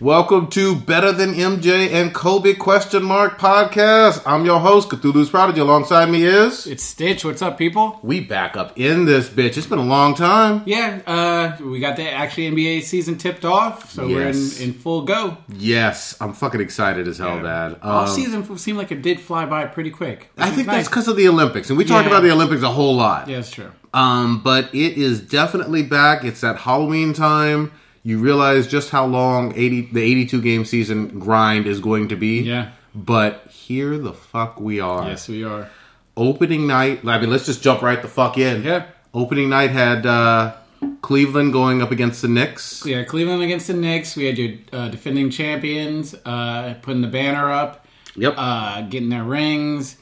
Welcome to Better Than MJ and Kobe question mark podcast. I'm your host, Cthulhu's Prodigy. Alongside me is It's Stitch. What's up, people? we back up in this bitch. It's been a long time. Yeah, uh, we got the actually NBA season tipped off, so Yes. we're in, in full go. Yes, I'm fucking excited as hell. Dad. All Um, seemed seemed like it did fly by pretty quick. I think that's because of the Olympics, and we talked Yeah. about the Olympics a whole lot. yeah, it's true. Um, but it is definitely back. It's that Halloween time. You realize just how long 80 the 82 game season grind is going to be. Yeah. But here the fuck we are. Yes, we are. Opening night. I mean, let's just jump right the fuck in. Yeah. Opening night had uh, Cleveland going up against the Knicks. Yeah, Cleveland against the Knicks. We had your uh, defending champions uh, putting the banner up, Yep. uh, getting their rings.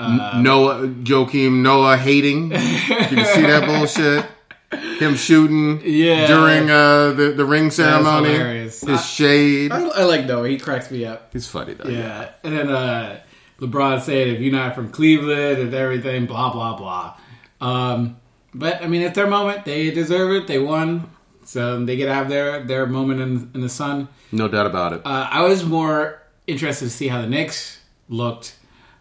Noah, Joakim Noah hating. Can you can see that bullshit. Him shooting Yeah. during uh, the the ring ceremony. His shade. I, I like Noah. He cracks me up. He's funny though. Yeah, and then uh, LeBron said, "If you're not from Cleveland and everything, blah blah blah." Um, but I mean, it's their moment. They deserve it. They won, so they get to have their their moment in, in the sun. No doubt about it. Uh, I was more interested to see how the Knicks looked,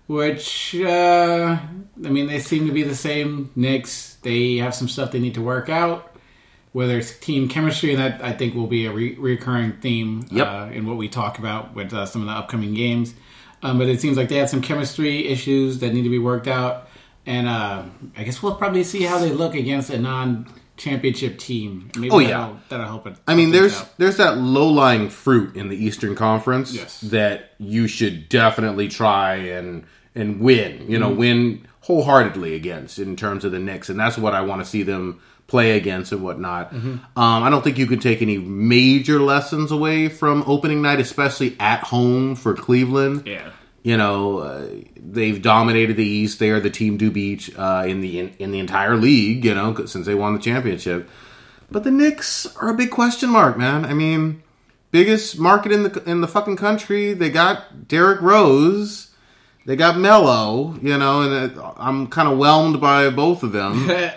which uh, I mean, they seem to be the same Knicks. They have some stuff they need to work out. Whether it's team chemistry, and that I think will be a re- recurring theme Yep. uh, in what we talk about with uh, some of the upcoming games. Um, but it seems like they have some chemistry issues that need to be worked out, and uh, I guess we'll probably see how they look against a non-championship team. Maybe Oh, yeah. that'll, that'll help it. I mean, there's out. there's that low lying fruit in the Eastern Conference Yes. that you should definitely try and and win. You Mm-hmm. know, win wholeheartedly against in terms of the Knicks, and that's what I want to see them play against and whatnot. Mm-hmm. Um, I don't think you can take any major lessons away from opening night, especially at home for Cleveland. yeah. You know, uh, they've dominated the East. They are the team to beat uh, in the in, in the entire league. You know, since they won the championship. But the Knicks are a big question mark, man. I mean, biggest market in the in the fucking country. They got Derrick Rose. They got Melo. You know, and uh, I'm kind of whelmed by both of them.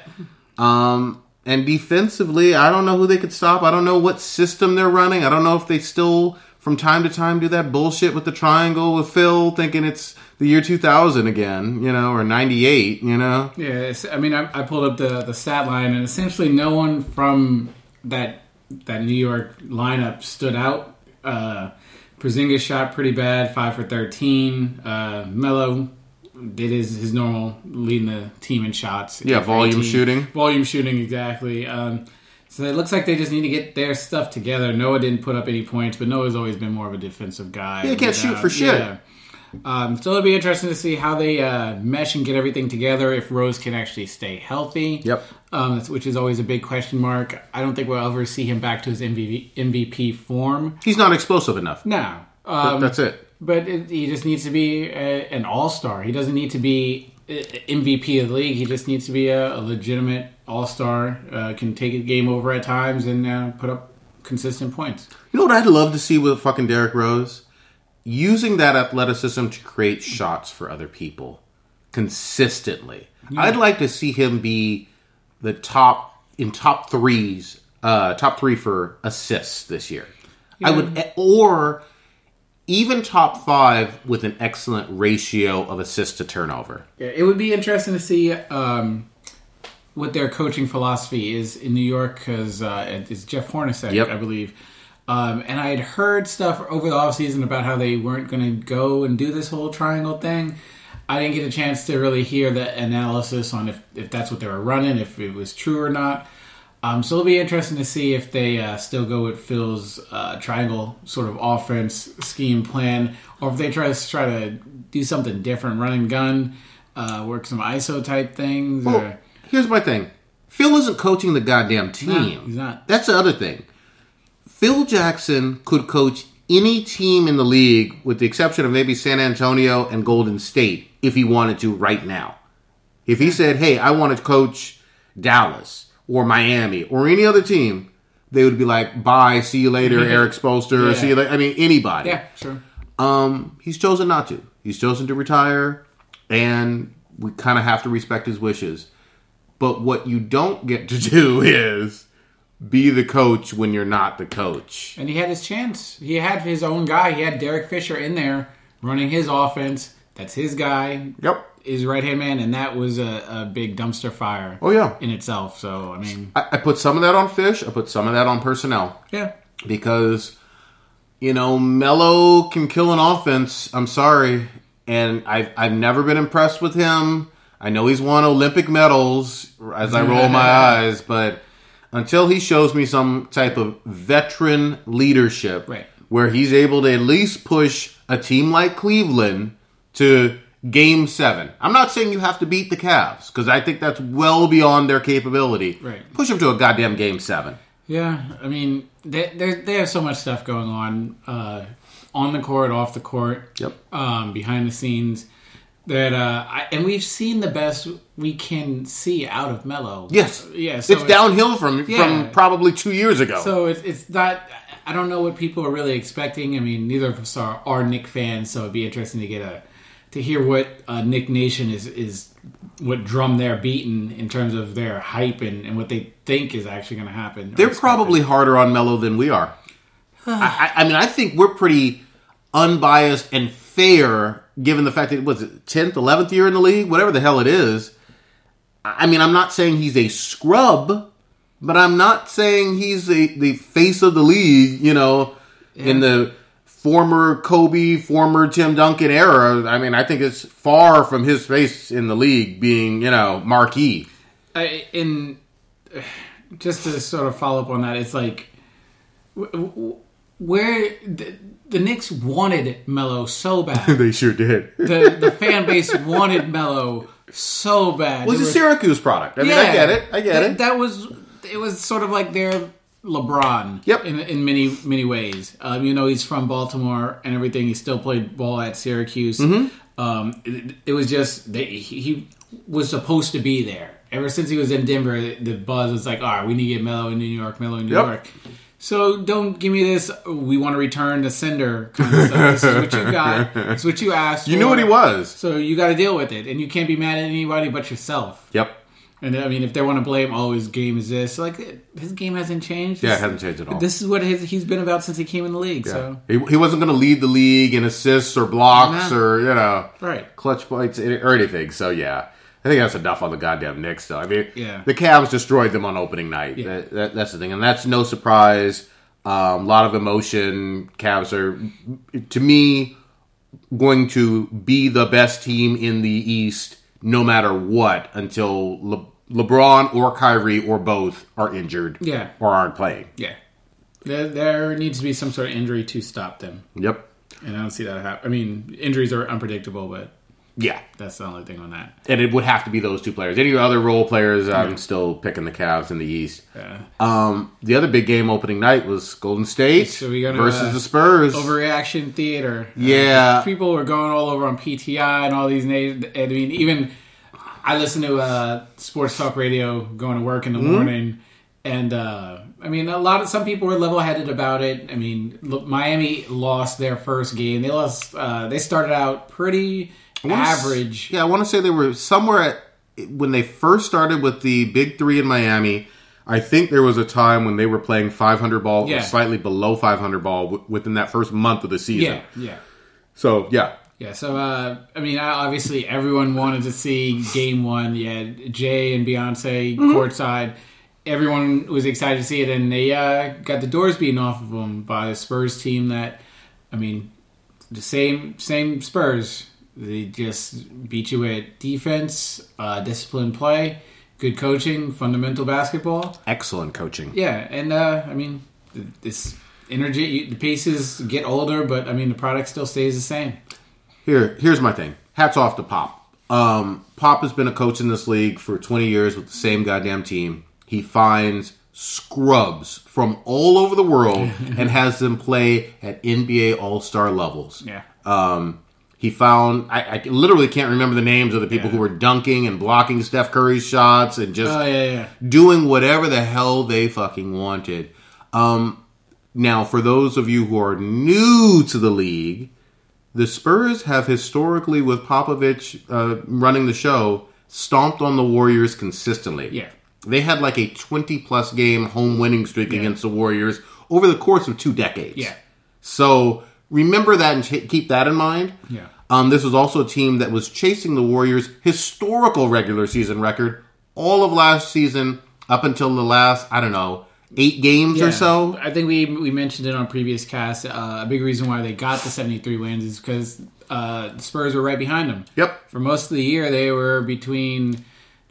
Um, and defensively, I don't know who they could stop. I don't know what system they're running. I don't know if they still, from time to time, do that bullshit with the triangle with Phil, thinking it's the year 2000 again, you know, or 98, you know? Yeah, I mean, I, I pulled up the the stat line, and essentially, no one from that that New York lineup stood out. Uh, Porzingis shot pretty bad, five for thirteen. Uh, Melo did his his normal, leading the team in shots. Yeah, volume shooting. volume shooting exactly. Um, so it looks like they just need to get their stuff together. Noah didn't put up any points, but Noah's always been more of a defensive guy. Yeah, he can't shoot for shit. yeah. Um, so it'll be interesting to see how they uh, mesh and get everything together. If Rose can actually stay healthy, Yep. Um, which is always a big question mark. I don't think we'll ever see him back to his MVP, MVP form. He's not explosive enough. No, um, That's it. but it, he just needs to be a, an all star. He doesn't need to be uh, MVP of the league. He just needs to be a, a legitimate all star. Uh, can take a game over at times and uh, put up consistent points. You know what I'd love to see with fucking Derrick Rose? Using that athleticism to create shots for other people consistently. I'd like to see him be the top in top threes, uh, top three for assists this year. I would, or even top five with an excellent ratio of assist to turnover. Yeah, it would be interesting to see um, what their coaching philosophy is in New York because uh, it's Jeff Hornacek, Yep. I believe. Um, and I had heard stuff over the offseason about how they weren't going to go and do this whole triangle thing. I didn't get a chance to really hear the analysis on if, if that's what they were running, if it was true or not. Um, so it'll be interesting to see if they uh, still go with Phil's uh, triangle sort of offense scheme plan, or if they try to try to do something different, run and gun, uh, work some ISO type things. Well, or, here's my thing Phil isn't coaching the goddamn team. No, he's not. That's the other thing. Phil Jackson could coach any team in the league, with the exception of maybe San Antonio and Golden State, if he wanted to right now. If he said, hey, I want to coach Dallas or Miami or any other team, they would be like, bye, see you later, Erik Spoelstra, Yeah. see you later. I mean, anybody. yeah, sure. Um, he's chosen not to. He's chosen to retire, and we kind of have to respect his wishes. But what you don't get to do is be the coach when you're not the coach. And he had his chance. He had his own guy. He had Derek Fisher in there running his offense. That's his guy. Yep. His right hand man, and that was a, a big dumpster fire. Oh yeah. in itself. So I mean, I, I put some of that on fish. I put some of that on personnel yeah, because you know Melo can kill an offense. I'm sorry, and I've I've never been impressed with him. I know he's won Olympic medals as I roll my eyes, but until he shows me some type of veteran leadership, Right. where he's able to at least push a team like Cleveland to game seven. I'm not saying you have to beat the Cavs because I think that's well beyond their capability. Right. Push them to a goddamn game seven. yeah. I mean, they they have so much stuff going on uh, on the court, off the court, Yep. um, behind the scenes. That uh, I, and we've seen the best we can see out of Melo. Yes. yeah. So it's downhill from Yeah. from probably two years ago. So it's it's not. I don't know what people are really expecting. I mean, neither of us are, are Knick fans, so it'd be interesting to get a to hear what uh, Knick Nation is is what drum they're beating in terms of their hype and, and what they think is actually going to happen. They're probably harder on Melo than we are. I, I mean, I think we're pretty unbiased and fair, given the fact that it was tenth, eleventh year in the league, whatever the hell it is. I mean, I'm not saying he's a scrub, but I'm not saying he's the the face of the league. You know, in the former Kobe, former Tim Duncan era. I mean, I think it's far from his face in the league being you know marquee. I, in just to sort of follow up on that, it's like where the, the Knicks wanted Melo so bad. they sure did. the the fan base wanted Melo so bad. Well, There it's a Syracuse product. I mean, I get it. I get that, it. That was it was sort of like their LeBron. Yep. In in many many ways. Um, you know, he's from Baltimore and everything. He still played ball at Syracuse. Mm-hmm. Um, it, it was just they, he, he was supposed to be there. Ever since he was in Denver, the buzz was like, "All right, we need to get Melo in New York, Melo in New Yep. York." So don't give me this. We want to return the Cinder kind of stuff. This is what you got. It's what you asked. you knew what he was. So you got to deal with it, and you can't be mad at anybody but yourself. Yep. And I mean, if they want to blame, oh, his game is this. Like his game hasn't changed. Yeah, it hasn't changed at all. This is what his, he's been about since he came in the league. So He, he wasn't going to lead the league in assists or blocks Nah. or you know right, clutch points or anything. So yeah, I think that's enough on the goddamn Knicks. Though I mean, Yeah. the Cavs destroyed them on opening night. Yeah. That, that, that's the thing, and that's no surprise. A um, lot of emotion. Cavs are, to me, going to be the best team in the East, no matter what, until Le- LeBron or Kyrie or both are injured, Yeah. or aren't playing. yeah. There, there needs to be some sort of injury to stop them, Yep. and I don't see that happen. I mean, injuries are unpredictable, but Yeah. that's the only thing on that. and it would have to be those two players. Any other role players, I'm still picking the Cavs in the East. Yeah. Um, the other big game opening night was Golden State So gonna, versus uh, the Spurs. Overreaction theater. Yeah. Uh, people were going all over on PTI and all these names. I mean, even I listen to uh, sports talk radio going to work in the Mm-hmm. morning, and uh, I mean, a lot of some people were level headed about it. I mean, look, Miami lost their first game. They lost. Uh, they started out pretty s- average. yeah, I want to say they were somewhere at when they first started with the Big Three in Miami. I think there was a time when they were playing 500 ball, Yeah. or slightly below 500 ball w- within that first month of the season. Yeah, yeah. So yeah, Yeah, so uh, I mean, obviously, everyone wanted to see Game One. Had Jay and Beyonce courtside. Everyone was excited to see it, and they uh, got the doors beaten off of them by the Spurs team that, I mean, the same same Spurs. They just beat you at defense, uh, disciplined play, good coaching, fundamental basketball. excellent coaching. Yeah, and uh, I mean, th- this energy, the pieces get older, but I mean, the product still stays the same. Here, here's my thing. Hats off to Pop. Um, Pop has been a coach in this league for 20 years with the same goddamn team. He finds scrubs from all over the world and has them play at NBA All Star levels. Yeah. Um, he found I, I literally can't remember the names of the people Yeah. who were dunking and blocking Steph Curry's shots and just Oh yeah, yeah. doing whatever the hell they fucking wanted. Um, now, for those of you who are new to the league, the Spurs have historically, with Popovich uh, running the show, stomped on the Warriors consistently. Yeah. they had like a 20 plus game home winning streak against the Warriors over the course of two decades. Yeah. So remember that and ch- keep that in mind. Yeah. Um, this was also a team that was chasing the Warriors' historical regular season record all of last season up until the last, I don't know, eight games or so. I think we we mentioned it on previous casts. Uh, a big reason why they got the 73 wins is because uh, the Spurs were right behind them. Yep. For most of the year, they were between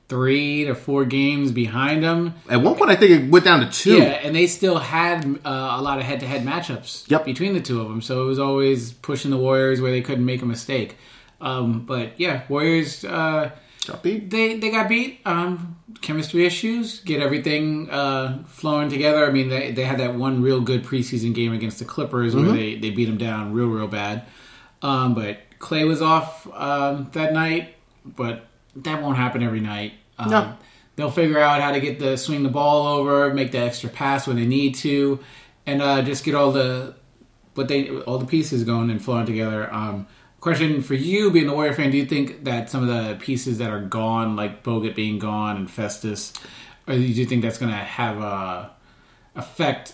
three to four games behind them. At one point, I think it went down to two. Yeah, and they still had uh, a lot of head-to-head matchups Yep. between the two of them. So it was always pushing the Warriors where they couldn't make a mistake. Um, but yeah, Warriors. Uh, Got beat. they they got beat. Um, chemistry issues, get everything uh, flowing together. I mean, they they had that one real good preseason game against the Clippers Mm-hmm. where they they beat them down real real bad. Um, but Clay was off um, that night, but that won't happen every night. Um, No. They'll figure out how to get the swing the ball over, make the extra pass when they need to, and uh, just get all the but they all the pieces going and flowing together. Um, question for you, being a Warrior fan, do you think that some of the pieces that are gone, like Bogut being gone and Festus, or do you think that's going to have a affect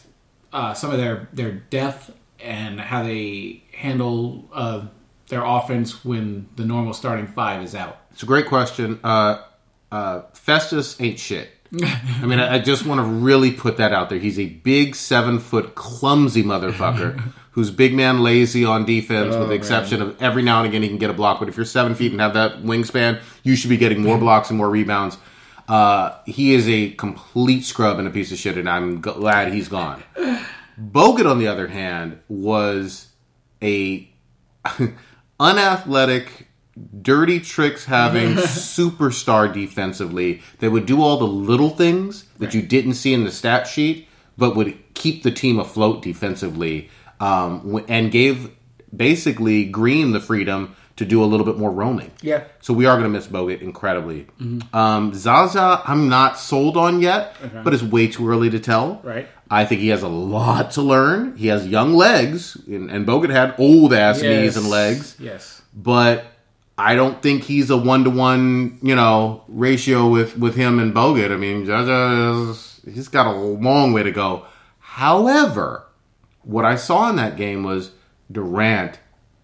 uh, some of their their depth and how they handle uh, their offense when the normal starting five is out? It's a great question. Uh, uh, Festus ain't shit. I mean, I, I just want to really put that out there. He's a big, seven foot, clumsy motherfucker who's big man lazy on defense, with the exception of every now and again he can get a block. But if you're seven feet and have that wingspan, you should be getting more blocks and more rebounds. Uh, he is a complete scrub and a piece of shit, and I'm glad he's gone. Bogut, on the other hand, was a unathletic, dirty tricks having superstar defensively that would do all the little things that you didn't see in the stat sheet, but would keep the team afloat defensively, um, and gave basically Green the freedom to do a little bit more roaming. Yeah. So we are going to miss Bogut incredibly. Um, Zaza, I'm not sold on yet, but it's way too early to tell. Right. I think he has a lot to learn. He has young legs, and, and Bogut had old ass knees and legs, Yes. but I don't think he's a one to one, you know, ratio with with him and Bogut. I mean, is, he's got a long way to go. However, what I saw in that game was Durant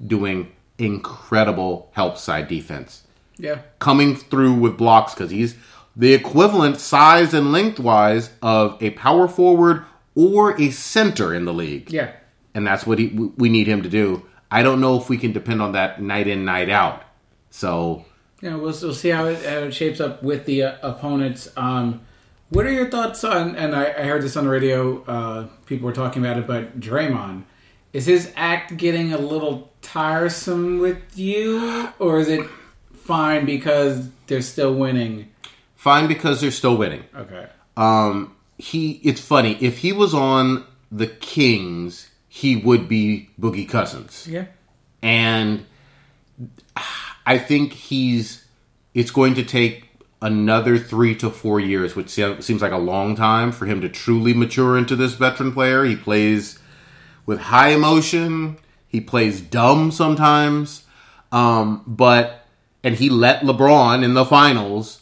doing incredible help side defense Yeah. coming through with blocks because he's the equivalent size and lengthwise of a power forward or a center in the league. Yeah. And that's what he, we need him to do. I don't know if we can depend on that night in, night out. So, Yeah, we'll, we'll see how it, how it shapes up with the uh, opponents. Um, what are your thoughts on? And I, I heard this on the radio. Uh, people were talking about it, but Draymond is his act getting a little tiresome with you, or is it fine because they're still winning? fine because they're still winning. Okay. Um, he, it's funny. If he was on the Kings, he would be Boogie Cousins. Yeah. and I think he's. It's going to take another three to four years, which seems like a long time for him to truly mature into this veteran player. He plays with high emotion. He plays dumb sometimes, um, but and he let LeBron in the finals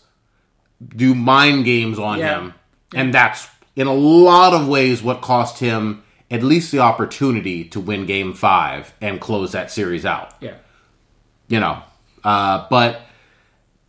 do mind games on Yeah. him, and that's in a lot of ways what cost him at least the opportunity to win Game Five and close that series out Yeah. you know. Uh, but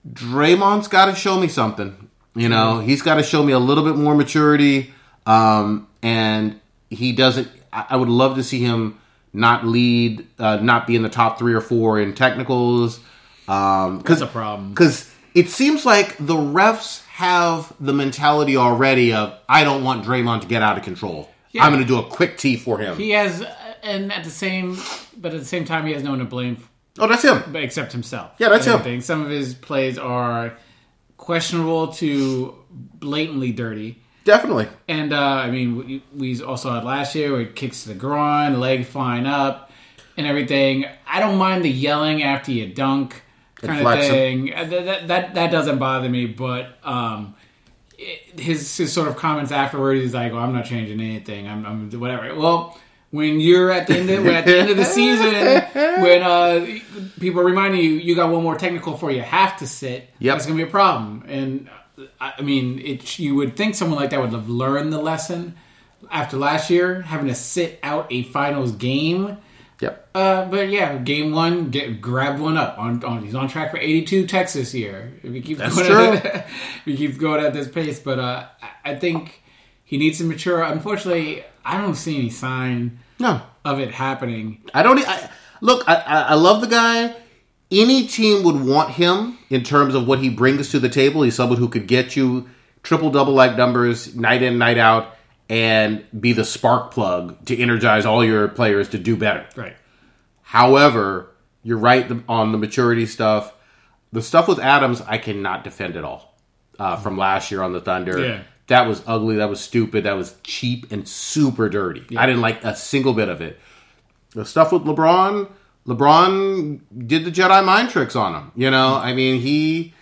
Draymond's got to show me something. You know, he's got to show me a little bit more maturity. Um, and he doesn't. I, I would love to see him not lead, uh, not be in the top three or four in technicals. Um, That's because a problem. because it seems like the refs have the mentality already of I don't want Draymond to get out of control. Yeah. I'm going to do a quick tee for him. He has, and at the same, but at the same time, he has no one to blame oh, that's him. but except himself. Yeah, that's him. Some of his plays are questionable to blatantly dirty. Definitely. And uh, I mean, we, we also had last year where it kicks to the groin, leg flying up, and everything. I don't mind the yelling after you dunk kind of thing. Uh, That, that that that doesn't bother me, but um, it- his his sort of comments afterwards, he's like, "Well, I'm not changing anything. I'm, I'm whatever." Well. When you're at the end of, at the end of the season, when uh, people are reminding you you got one more technical for you have to sit, Yep. that's gonna be a problem. And I mean, it, you would think someone like that would have learned the lesson after last year, having to sit out a finals game. Yep. Uh, but yeah, game one, get grabbed one up. On, on he's on track for 82 techs this year. If he keeps That's going true. At, if he keeps going at this pace, but uh, I think he needs to mature. Unfortunately, I don't see any sign No, of it happening. I don't. I, look, I, I I love the guy. Any team would want him in terms of what he brings to the table. He's someone who could get you triple double like numbers night in night out and be the spark plug to energize all your players to do better. Right. However, you're right on the maturity stuff. The stuff with Adams, I cannot defend at all. Uh, from last year on the Thunder, Yeah. That was ugly. That was stupid. That was cheap and super dirty. I didn't like a single bit of it. The stuff with LeBron, LeBron did the Jedi mind tricks on him. You know, I mean, he.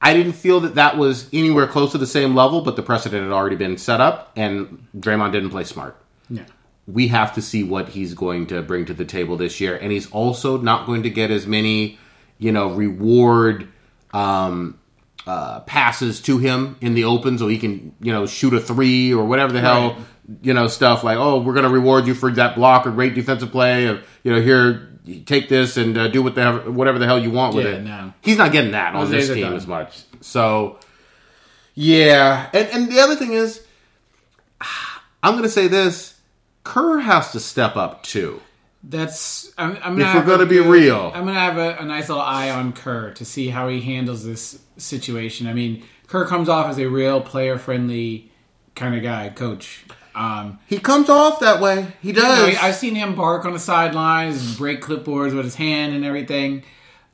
I didn't feel that that was anywhere close to the same level, but the precedent had already been set up, and Draymond didn't play smart Yeah. we have to see what he's going to bring to the table this year. And he's also not going to get as many, you know, reward um, uh, passes to him in the open so he can, you know, shoot a three or whatever the hell, Right. you know, stuff like, oh, we're going to reward you for that block or great defensive play. Or, you know, here, take this and uh, do what the, whatever the hell you want with Yeah, it. no. He's not getting that on Those this team as much. So, yeah. And, and the other thing is, I'm going to say this Kerr has to step up too. That's I'm, I'm If gonna we're gonna be real. I'm gonna have a, a nice little eye on Kerr to see how he handles this situation. I mean, Kerr comes off as a real player friendly kind of guy, coach. Um, He comes off that way. He you know, does. I've seen him bark on the sidelines, break clipboards with his hand and everything.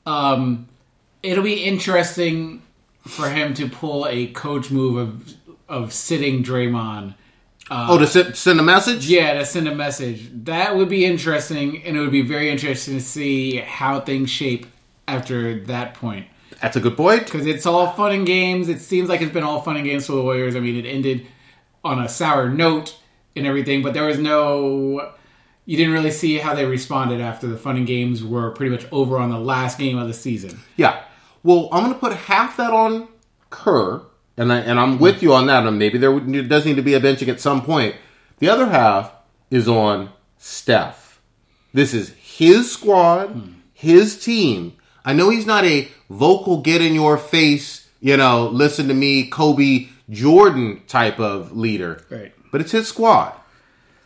Um, it'll be interesting for him to pull a coach move of of sitting Draymond. Uh, oh, to sit, send a message? Yeah, to send a message. That would be interesting, and it would be very interesting to see how things shape after that point. That's a good point. Because it's all fun and games. It seems like it's been all fun and games for the Warriors. I mean, it ended on a sour note and everything, but there was no. You didn't really see how they responded after the fun and games were pretty much over on the last game of the season. Yeah. Well, I'm going to put half that on Kerr, and I, and I'm hmm. with you on that. And maybe there does need to be a benching at some point. The other half is on Steph. This is his squad, hmm. his team. I know he's not a vocal, get in your face, you know, listen to me, Kobe Jordan type of leader. Right. But it's his squad.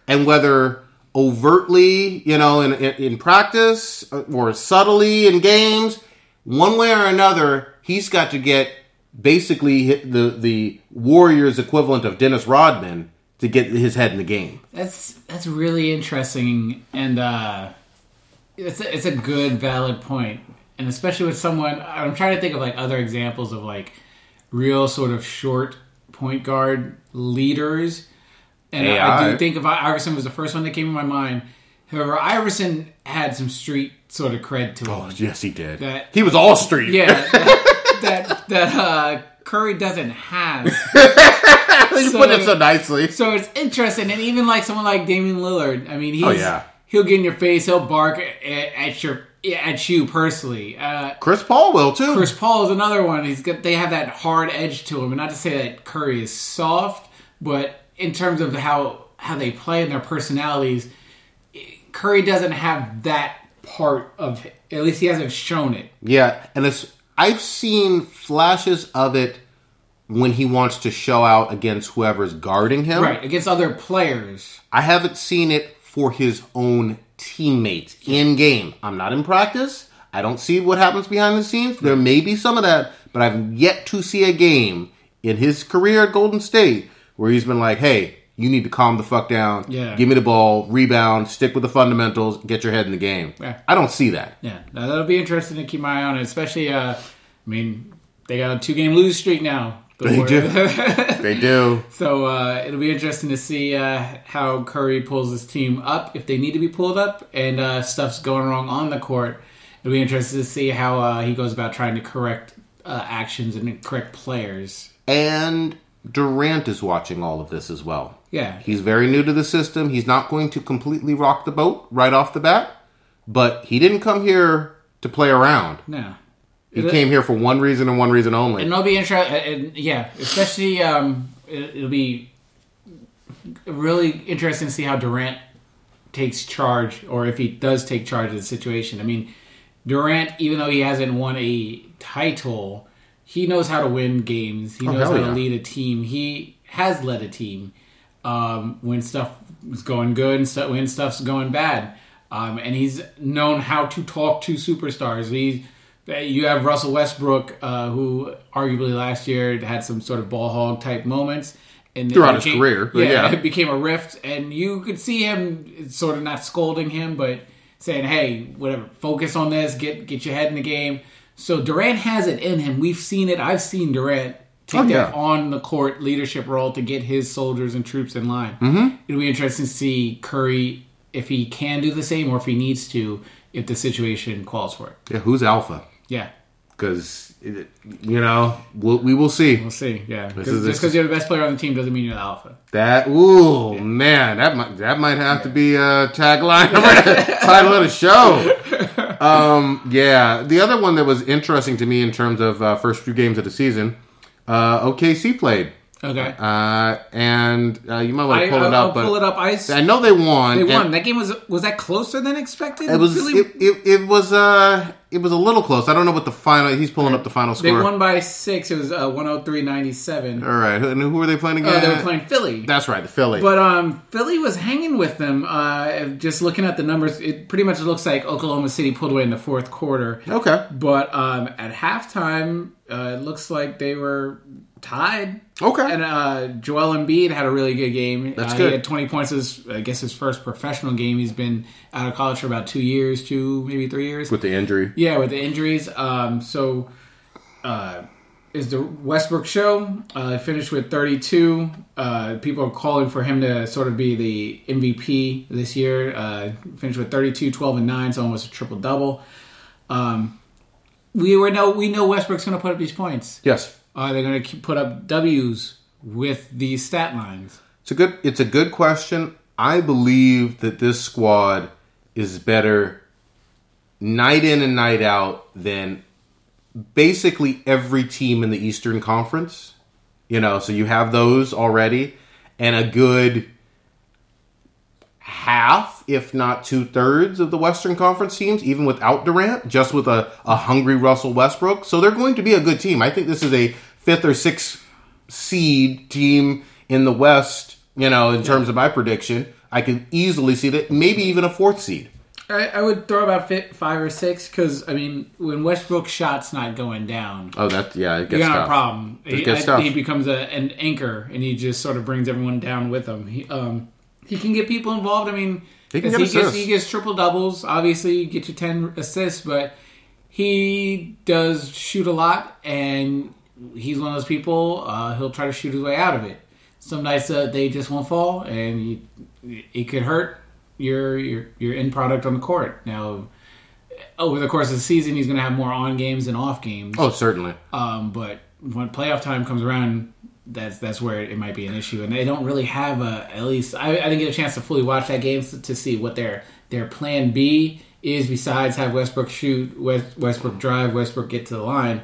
And whether overtly, you know, in, in, in practice uh, or subtly in games, one way or another, he's got to get basically hit the, the Warriors equivalent of Dennis Rodman to get his head in the game. That's that's really interesting, and uh, it's a, it's a good valid point, and especially with someone. I'm trying to think of like other examples of like real sort of short point guard leaders, and I, I do think of Iverson was the first one that came to my mind. However, Iverson had some street sort of cred to him. Oh, yes, he did. That- he was all street. Yeah, that that, that uh, Curry doesn't have. you So- put it so nicely. So it's interesting, and even like someone like Damian Lillard, I mean, he's Oh, yeah. he'll get in your face, he'll bark at, at your at you personally. Uh, Chris Paul will too. Chris Paul is another one. He's got they have that hard edge to him, and not to say that Curry is soft, but in terms of how how they play and their personalities, Curry doesn't have that part of. At least he hasn't shown it. Yeah, and it's I've seen flashes of it when he wants to show out against whoever's guarding him. Right against other players. I haven't seen it for his own teammates in game. I'm not in practice. I don't see what happens behind the scenes. There may be some of that, but I've yet to see a game in his career at Golden State where he's been like, "Hey, you need to calm the fuck down. Yeah. Give me the ball, rebound, stick with the fundamentals, get your head in the game." Yeah. I don't see that. Yeah, now that'll be interesting to keep my eye on, especially. Uh, I mean, they got a two game lose streak now. The They Warriors. They do. so uh, it'll be interesting to see uh, how Curry pulls his team up if they need to be pulled up, and uh, stuff's going wrong on the court. It'll be interesting to see how uh, he goes about trying to correct uh, actions and correct players. And Durant is watching all of this as well. Yeah, He's very new to the system. He's not going to completely rock the boat right off the bat, but he didn't come here to play around. no, He It- came here for one reason and one reason only. And it'll be interesting. Yeah, especially um, it, it'll be really interesting to see how Durant takes charge, or if he does take charge of the situation. I mean, Durant, even though he hasn't won a title, he knows how to win games. He Oh, knows how yeah. to lead a team. He has led a team um, when stuff is going good and stuff, when stuff's going bad. Um, and he's known how to talk to superstars. He, you have Russell Westbrook, uh, who arguably last year had some sort of ball hog type moments. And Throughout his career, but yeah. it became a rift, and you could see him sort of not scolding him, but saying, "Hey, whatever, focus on this, get get your head in the game." So Durant has it in him. We've seen it. I've seen Durant take Oh, yeah. that on the court leadership role to get his soldiers and troops in line. Mm-hmm. It'll be interesting to see Curry if he can do the same or if he needs to if the situation calls for it. yeah, who's alpha? Yeah, Because you know we'll, we will see we'll see. Yeah, 'Cause- is- just because you're the best player on the team doesn't mean you're the alpha. that. Ooh man, that might that might have to be a tagline title of the show. Um, yeah, the other one that was interesting to me in terms of uh, first few games of the season, uh, OKC played, Okay. uh, and uh, you might want to pull it I'll up, but pull it up. I, I know they won. They won. That game was was that closer than expected? It was Really- it, it, it was uh it was a little close. I don't know what the final. He's pulling up the final score. they won by six. It was uh, 103-97. All right, and who were they playing again? Uh, they were playing Philly. That's right, the Philly. But um, Philly was hanging with them. Uh, just looking at the numbers, it pretty much looks like Oklahoma City pulled away in the fourth quarter. okay, But um, at halftime, uh, it looks like they were tied. okay. And uh, Joel Embiid had a really good game. That's uh, good. He had 20 points. His, I guess his first professional game. He's been out of college for about two years, two maybe three years. With the injury, Yeah, with the injuries. Um, so, uh, is the Westbrook show. Uh, finished with 32. Uh, people are calling for him to sort of be the MVP this year. Uh, finished with 32, 12, and 9, so almost a triple double. Um, we were know we know Westbrook's going to put up these points. yes, Uh, they're going to put up W's with these stat lines. it's a good. It's a good question. I believe that this squad is better night in and night out than basically every team in the Eastern Conference. You know, so you have those already, and a good half, if not two thirds, of the Western Conference teams, even without Durant, just with a, a hungry Russell Westbrook. So they're going to be a good team. I think this is a fifth or sixth seed team in the West, you know, in terms of my prediction. I could easily see that, maybe even a fourth seed. I, I would throw about fi five or six because I mean, when Westbrook's shot's not going down, Oh, that, yeah, it gets you gets got a problem. It He, gets I- tough. he becomes a, an anchor, and he just sort of brings everyone down with him. He, um, he can get people involved. I mean, He can get he, gets, assists. he gets triple doubles. Obviously, you get your ten assists, but he does shoot a lot, and he's one of those people. Uh, he'll try to shoot his way out of it. Some nights uh, they just won't fall, and you, it could hurt your your your end product on the court. Now, over the course of the season, he's going to have more on games than off games. Oh, certainly. Um, but when playoff time comes around, that's that's where it might be an issue, and they don't really have a. At least I, I didn't get a chance to fully watch that game to, to see what their their plan B is. Besides have Westbrook shoot, West, Westbrook drive, Westbrook get to the line.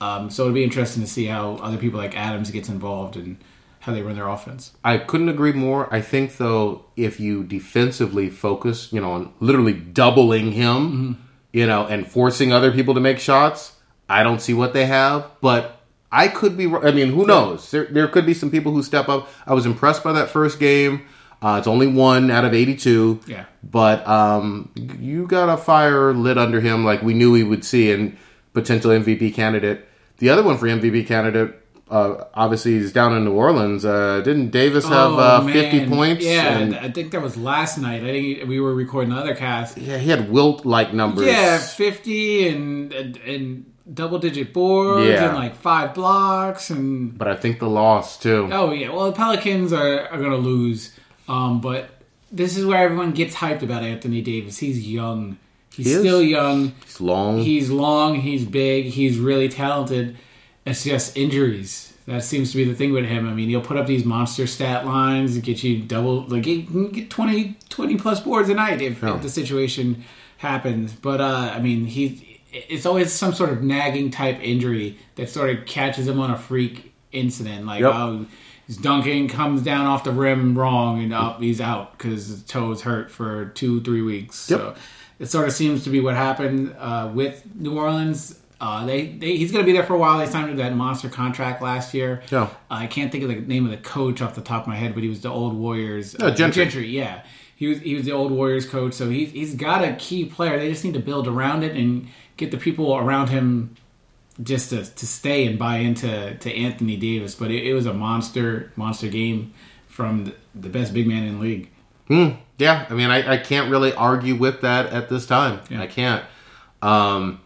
Um, so it'll be interesting to see how other people like Adams gets involved and how they run their offense. I couldn't agree more. I think though, if you defensively focus, you know, on literally doubling him, you know, and forcing other people to make shots, I don't see what they have. But I could be. I mean, who knows? There, there could be some people who step up. I was impressed by that first game. Uh, it's only one out of eighty-two. Yeah. But um, you got a fire lit under him, like we knew we would see, and potential MVP candidate. The other one for MVP candidate. Uh, obviously, is down in New Orleans. Uh, didn't Davis have uh, Oh, 50 points? Yeah, And- I think that was last night. I think we were recording the other cast. yeah, he had Wilt like numbers. Yeah, fifty and and, and double digit boards Yeah. and like five blocks and But I think the loss, too. oh yeah. Well, the Pelicans are are gonna lose, um, but this is where everyone gets hyped about Anthony Davis. He's young. He's He still young. It's long. He's long. He's big. He's really talented. It's just injuries. That seems to be the thing with him. I mean, he'll put up these monster stat lines, and get you double, like he can get 20, 20 plus boards a night if, if the situation happens. But uh, I mean, he it's always some sort of nagging type injury that sort of catches him on a freak incident. Like, Yep. oh, he's dunking, comes down off the rim wrong, and up he's out because his toes hurt for two, three weeks. Yep. So it sort of seems to be what happened uh, with New Orleans. Uh, they, they he's going to be there for a while. They signed him to that monster contract last year. Yeah. I can't think of the name of the coach off the top of my head, but he was the old Warriors. Oh, Gentry. yeah. He was he was the old Warriors coach, so he's he's got a key player. They just need to build around it and get the people around him just to, to stay and buy into to Anthony Davis. But it, it was a monster monster game from the, the best big man in the league. Hmm. Yeah, I mean, I, I can't really argue with that at this time. Yeah. I can't. Um,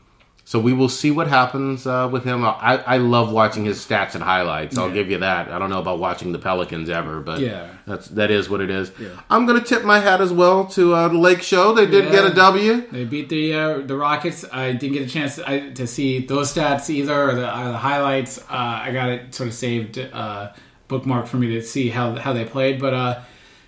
so we will see what happens uh, with him. I, I love watching his stats and highlights. I'll Yeah. give you that. I don't know about watching the Pelicans ever, but Yeah. that's that is what it is. Yeah. I'm going to tip my hat as well to uh, the Lake Show. They did get a W. They beat the uh, the Rockets. I didn't get a chance to, I, to see those stats either, or the, uh, the highlights. Uh, I got it sort of saved, uh, bookmark for me to see how how they played. But uh,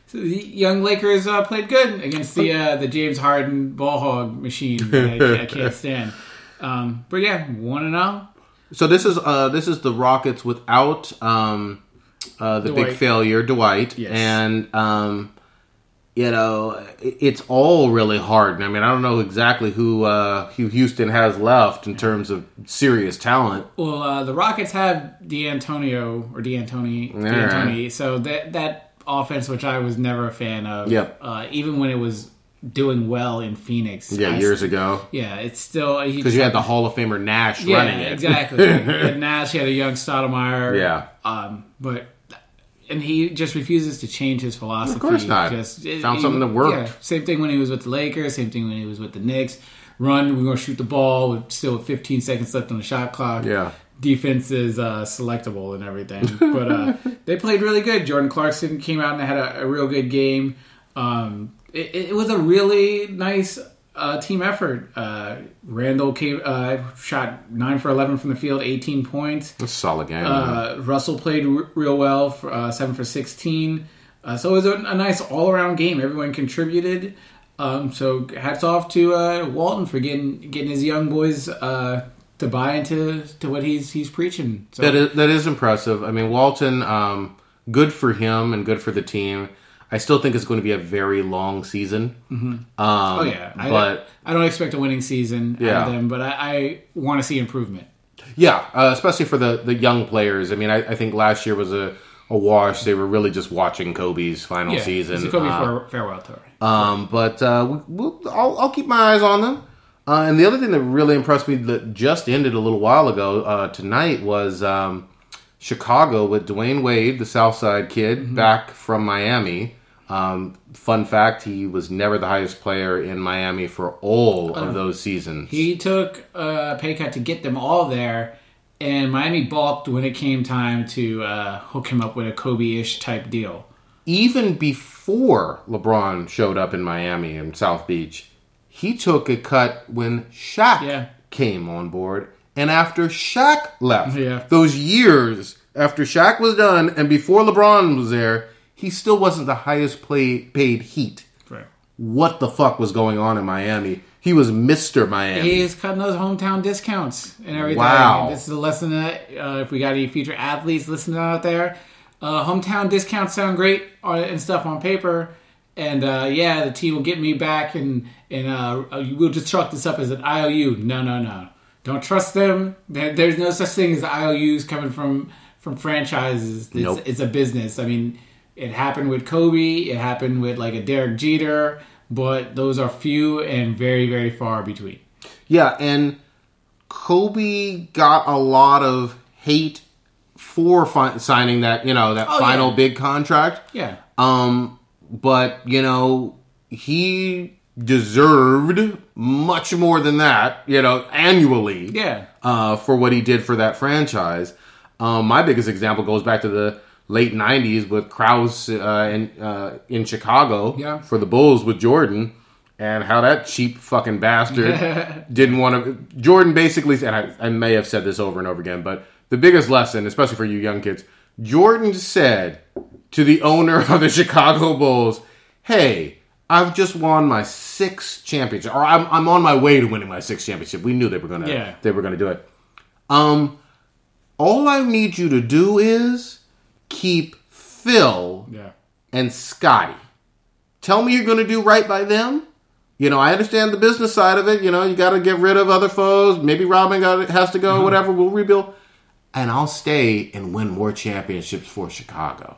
so the young Lakers uh, played good against the uh, the James Harden ball hog machine. that I, I can't stand. Um, but yeah, one and zero. So this is uh, this is the Rockets without um, uh, the big failure, Dwight, Yes. and um, you know it's all really hard. I mean, I don't know exactly who uh, who Houston has left in terms of serious talent. Well, uh, the Rockets have D'Antonio or D'Antoni, All D'Antoni. So that that offense, which I was never a fan of, Yep. uh, even when it was doing well in Phoenix, Yeah, I- years ago Yeah, it's still because you had the Hall of Famer Nash yeah, running it. exactly. Had Nash, had a young Stoudemire, Yeah. um, but. And he just refuses to change his philosophy. Of course not. Just Found something that worked. yeah, same thing when he was with the Lakers. Same thing when he was with the Knicks. Run, we're going to shoot the ball with still 15 seconds left on the shot clock Yeah. Defense is uh, selectable and everything. But uh, they played really good. Jordan Clarkson came out and had a, a real good game. Um, it, it was a really nice uh, team effort. Uh, Randle came uh, shot nine for eleven from the field, eighteen points. That's a solid game. Uh, Russell played r- real well for uh, seven for sixteen. Uh, so it was a, a nice all around game. Everyone contributed. Um, so hats off to uh, Walton for getting getting his young boys uh, to buy into to what he's he's preaching. So That is that is impressive. I mean, Walton, um, good for him and good for the team. I still think it's going to be a very long season. Mm-hmm. Um, oh yeah, I, but I don't expect a winning season out Yeah. of them, but I, I want to see improvement. yeah, uh, especially for the the young players. I mean, I, I think last year was a, a wash. They were really just watching Kobe's final Yeah, season. it's a Kobe Uh, fare- farewell tour. Um, but uh, we, we'll, I'll, I'll keep my eyes on them. Uh, and the other thing that really impressed me that just ended a little while ago uh, tonight was um, Chicago with Dwyane Wade, the Southside kid, back from Miami. Um, fun fact: he was never the highest player in Miami for all of those seasons. He took a pay cut to get them all there, and Miami balked when it came time to uh, hook him up with a Kobe-ish type deal. even before LeBron showed up in Miami and South Beach, he took a cut when Shaq Yeah. came on board. And after Shaq left, Yeah. those years after Shaq was done and before LeBron was there, he still wasn't the highest play, paid Heat. Right. What the fuck was going on in Miami? He was Mr. Miami. He is cutting those hometown discounts and everything. Wow. This is a lesson that uh, if we got any future athletes listening out there, uh, hometown discounts sound great and stuff on paper. And uh, yeah, the team will get me back, and and uh, we'll just chalk this up as an IOU. No, no, no. Don't trust them. There, there's no such thing as IOUs coming from from franchises. It's, Nope. it's a business. I mean, it happened with Kobe. It happened with like a Derek Jeter. But those are few and very, very far between. Yeah, and Kobe got a lot of hate for fi- signing that, you know, that Oh, final yeah. big contract. Yeah. Um, but you know, he deserved much more than that, you know, annually. Yeah. Uh, for what he did for that franchise. Um, my biggest example goes back to the late '90s with Krause uh, in uh, in Chicago Yeah. for the Bulls with Jordan, and how that cheap fucking bastard didn't want to. Jordan basically, and I, I may have said this over and over again, but the biggest lesson, especially for you young kids, Jordan said to the owner of the Chicago Bulls, "Hey, I've just won my sixth championship, or I'm, I'm on my way to winning my sixth championship. We knew they were gonna Yeah. they were gonna do it. Um, all I need you to do is keep Phil Yeah. and Scottie. Tell me you're going to do right by them. You know, I understand the business side of it. You know, you got to get rid of other foes. Maybe Robin got, has to go, whatever. We'll rebuild. And I'll stay and win more championships for Chicago.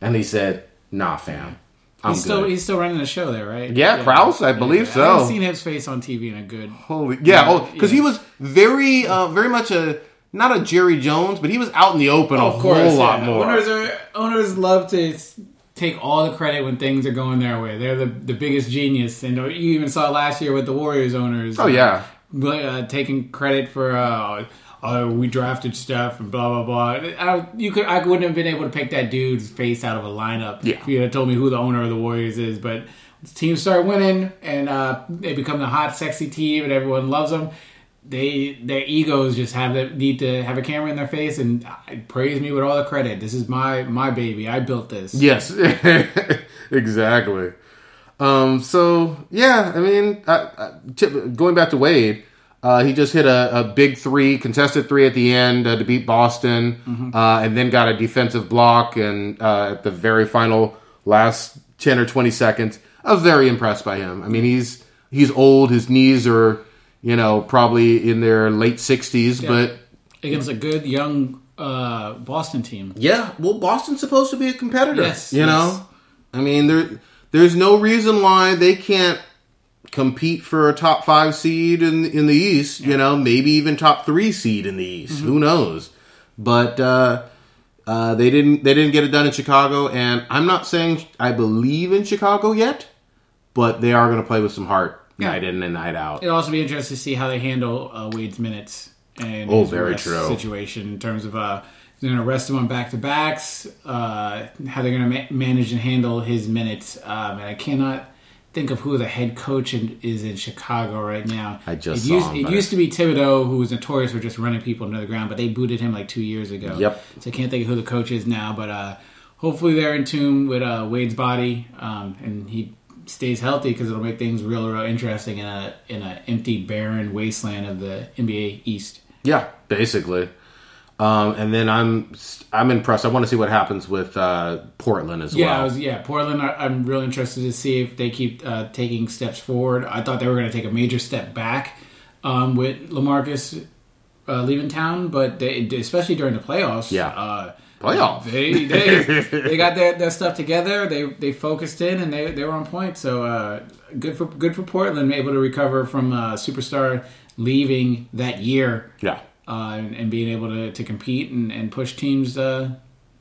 And he said, nah, fam. I'm He's still good. he's still running the show there, right? Yeah, Krause, I believe I so. haven't seen his face on TV in a good. Holy, yeah, oh, because Yeah. he was very, uh, very much a not a Jerry Jones, but he was out in the open a whole lot more. Owners are owners love to take all the credit when things are going their way. They're the the biggest genius, and you even saw last year with the Warriors owners. oh yeah, uh, taking credit for uh, oh we drafted stuff and blah blah blah. I, you could I wouldn't have been able to pick that dude's face out of a lineup Yeah. if you had told me who the owner of the Warriors is. But the teams start winning and uh, they become the hot, sexy team, and everyone loves them. They their egos just have the need to have a camera in their face and uh, praise me with all the credit. This is my my baby. I built this. Yes, exactly. Um, so yeah, I mean, I, I, going back to Wade, uh, he just hit a, a big three, contested three at the end uh, to beat Boston, uh, and then got a defensive block and uh, at the very final last ten or twenty seconds. I was very impressed by him. I mean, he's he's old, his knees are you know probably in their late sixties, but Against a good young uh, Boston team. Yeah, well, Boston's supposed to be a competitor. Yes, you yes. know, I mean, there there's no reason why they can't compete for a top five seed in in the East. You know, maybe even top three seed in the East. Mm-hmm. Who knows? But uh, uh, they didn't they didn't get it done in Chicago, and I'm not saying I believe in Chicago yet, but they are going to play with some heart Yeah. night in and night out. It'll also be interesting to see how they handle uh, Wade's minutes and Oh, his very true. situation in terms of uh, they're going to rest him on back to backs, uh, how they're going to ma- manage and handle his minutes. Um, and I cannot think of who the head coach in, is in Chicago right now. I just it saw used, him, it used to be Thibodeau, who was notorious for just running people into the ground, but they booted him like two years ago. Yep. So I can't think of who the coach is now, but uh, hopefully they're in tune with uh, Wade's body um, and he stays healthy because it'll make things real, real interesting in a in an empty, barren wasteland of the NBA East. Yeah, basically. Um, and then I'm I'm impressed. I want to see what happens with uh, Portland as Yeah, well. Was, yeah. Portland, I, I'm really interested to see if they keep uh, taking steps forward. I thought they were going to take a major step back um, with Lamarcus uh, leaving town, but they, especially during the playoffs, Yeah. uh, Playoffs. They they, they got their, their stuff together. They they focused in and they, they were on point. So uh, good for good for Portland, able to recover from uh, superstar leaving that year yeah. Uh, and, and being able to, to compete and, and push teams uh,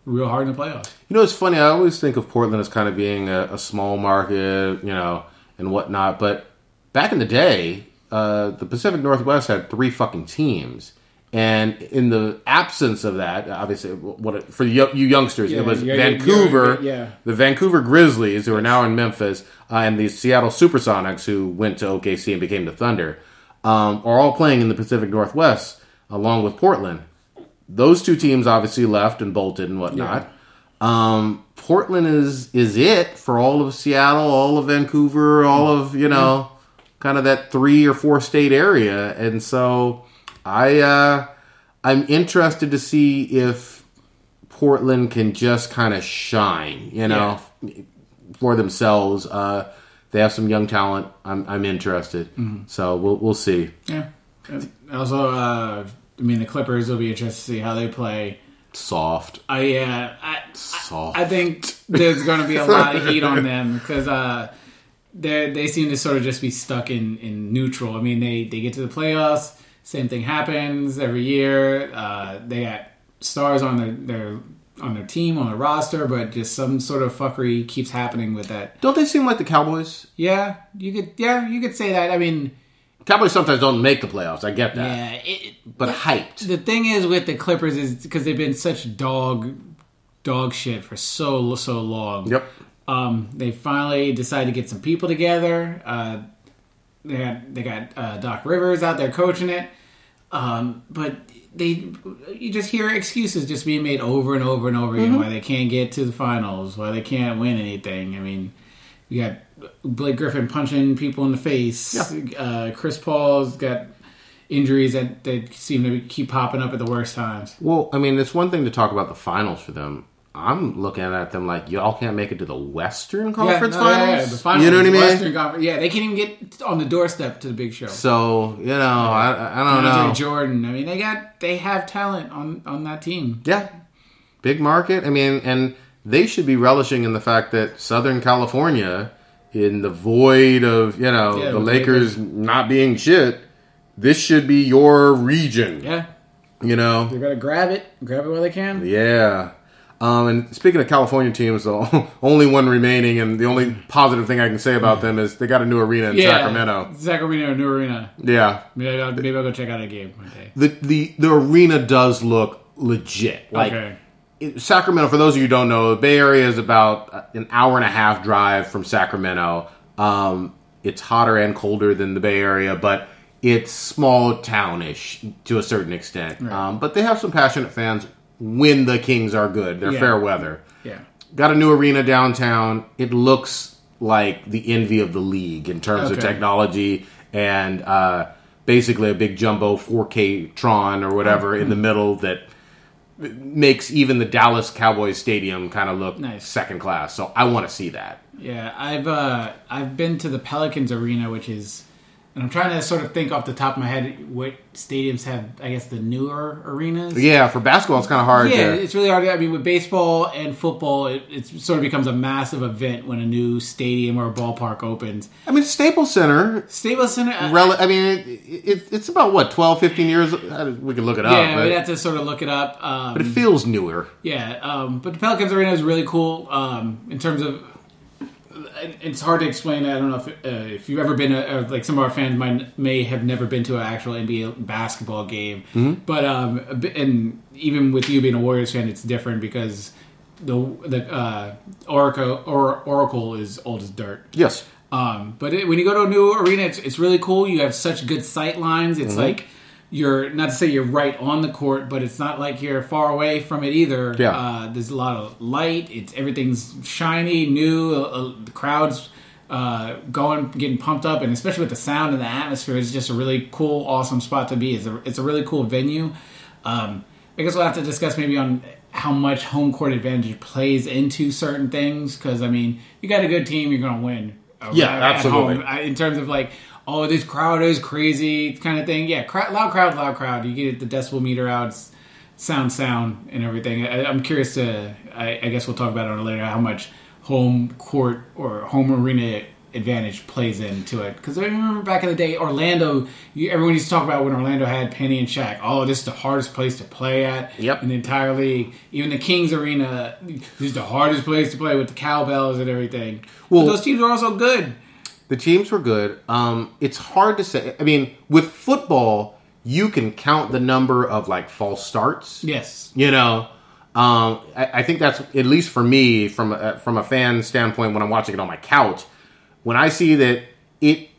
real hard in the playoffs. You know, it's funny. I always think of Portland as kind of being a, a small market, you know, and whatnot. But back in the day, uh, the Pacific Northwest had three fucking teams. And in the absence of that, obviously, what it, for you, you youngsters, Yeah, it was yeah, Vancouver, yeah, yeah. the Vancouver Grizzlies, who are now in Memphis, uh, and the Seattle Supersonics, who went to OKC and became the Thunder, um, are all playing in the Pacific Northwest along with Portland. Those two teams obviously left and bolted and whatnot. Um, Portland is is it for all of Seattle, all of Vancouver, all of you know, kind of that three or four state area, and so I uh, I'm interested to see if Portland can just kind of shine, you know, for themselves. Uh, they have some young talent. I'm I'm interested, so we'll we'll see. Yeah. Also, uh, I mean, the Clippers will be interested to see how they play. Soft, I yeah, I, soft. I think there's going to be a lot of heat on them because uh, they they seem to sort of just be stuck in, in neutral. I mean, they they get to the playoffs, same thing happens every year. Uh, they got stars on their their on their team on their roster, but just some sort of fuckery keeps happening with that. Don't they seem like the Cowboys? Yeah, you could yeah you could say that. I mean, Cowboys sometimes don't make the playoffs. I get that, yeah, it, but hyped. the thing is with the Clippers is because they've been such dog dog shit for so so long. Yep. Um, they finally decided to get some people together. Uh, they got they got uh, Doc Rivers out there coaching it, um, but they you just hear excuses just being made over and over and over again why they can't get to the finals, why they can't win anything. I mean, you got Blake Griffin punching people in the face. Yeah. Uh, Chris Paul's got injuries that, that seem to keep popping up at the worst times. Well, I mean, it's one thing to talk about the finals for them. I'm looking at them like y'all can't make it to the Western Conference no, finals. yeah, the finals. You know what I mean? Western Conference. Yeah, they can't even get on the doorstep to the big show. So you know, I, I don't Andre know. Jordan. I mean, they got they have talent on on that team. Yeah, big market. I mean, and they should be relishing in the fact that Southern California, in the void of you know Yeah, the with Lakers not being shit, this should be your region. Yeah, You know, they gotta grab it, grab it while they can. Yeah. Um, and speaking of California teams, the only one remaining, and the only positive thing I can say about them is they got a new arena in Yeah, Sacramento. Sacramento, new arena. Yeah, Maybe I'll, maybe I'll go check out a game one day. the the the arena does look legit. Like okay. Sacramento, for those of you who don't know, the Bay Area is about an hour and a half drive from Sacramento. Um, it's hotter and colder than the Bay Area, but it's small townish to a certain extent. Um, but they have some passionate fans when the Kings are good. They're Yeah. fair weather. Yeah. Got a new arena downtown. It looks like the envy of the league in terms of technology and uh, basically a big jumbo 4K Tron or whatever in the Mm-hmm. middle that makes even the Dallas Cowboys stadium kind of look Nice. second class. So I want to see that. Yeah, I've uh, I've been to the Pelicans arena, which is, and I'm trying to sort of think off the top of my head what stadiums have, I guess, the newer arenas. Yeah, for basketball, it's kind of hard. Yeah, to, it's really hard. I mean, with baseball and football, it, it sort of becomes a massive event when a new stadium or a ballpark opens. I mean, Staples Center. Staples Center, Rel- I mean, it, it, it's about what 12, 15 years. We can look it up, yeah, but, we'd have to sort of look it up. Um, but it feels newer. Yeah, um, but the Pelicans arena is really cool um, in terms of. It's hard to explain. I don't know if uh, if you've ever been, a, like some of our fans might may have never been to an actual NBA basketball game, but um, and even with you being a Warriors fan, it's different because the the uh, Oracle or Oracle is old as dirt. Yes. Um, but it, when you go to a new arena, it's, it's really cool. You have such good sight lines. It's Mm-hmm. like you're not to say you're right on the court, but it's not like you're far away from it either. Yeah. Uh, there's a lot of light. It's everything's shiny, new. Uh, uh, the crowds uh, going, getting pumped up, and especially with the sound and the atmosphere, it's just a really cool, awesome spot to be. It's a, it's a really cool venue. Um, I guess we'll have to discuss maybe on how much home court advantage plays into certain things. Because I mean, you got a good team, you're going to win. uh, Yeah, absolutely. home. In terms of like, oh, this crowd is crazy kind of thing. Yeah, cra- loud crowd, loud crowd. You get the decibel meter out, sound, sound, and everything. I, I'm curious to. I, I guess we'll talk about it later. How much home court or home arena advantage plays into it? Because I remember back in the day, Orlando. You, everyone used to talk about when Orlando had Penny and Shaq. Oh, this is the hardest place to play at Yep. in the entire league. Even the Kings arena. This is the hardest place to play with the cowbells and everything. Well- But those teams are also good. The teams were good. Um, it's hard to say. I mean, with football, you can count the number of like false starts. Yes. You know, um, I, I think that's at least for me from a, from a fan standpoint when I'm watching it on my couch. When I see that it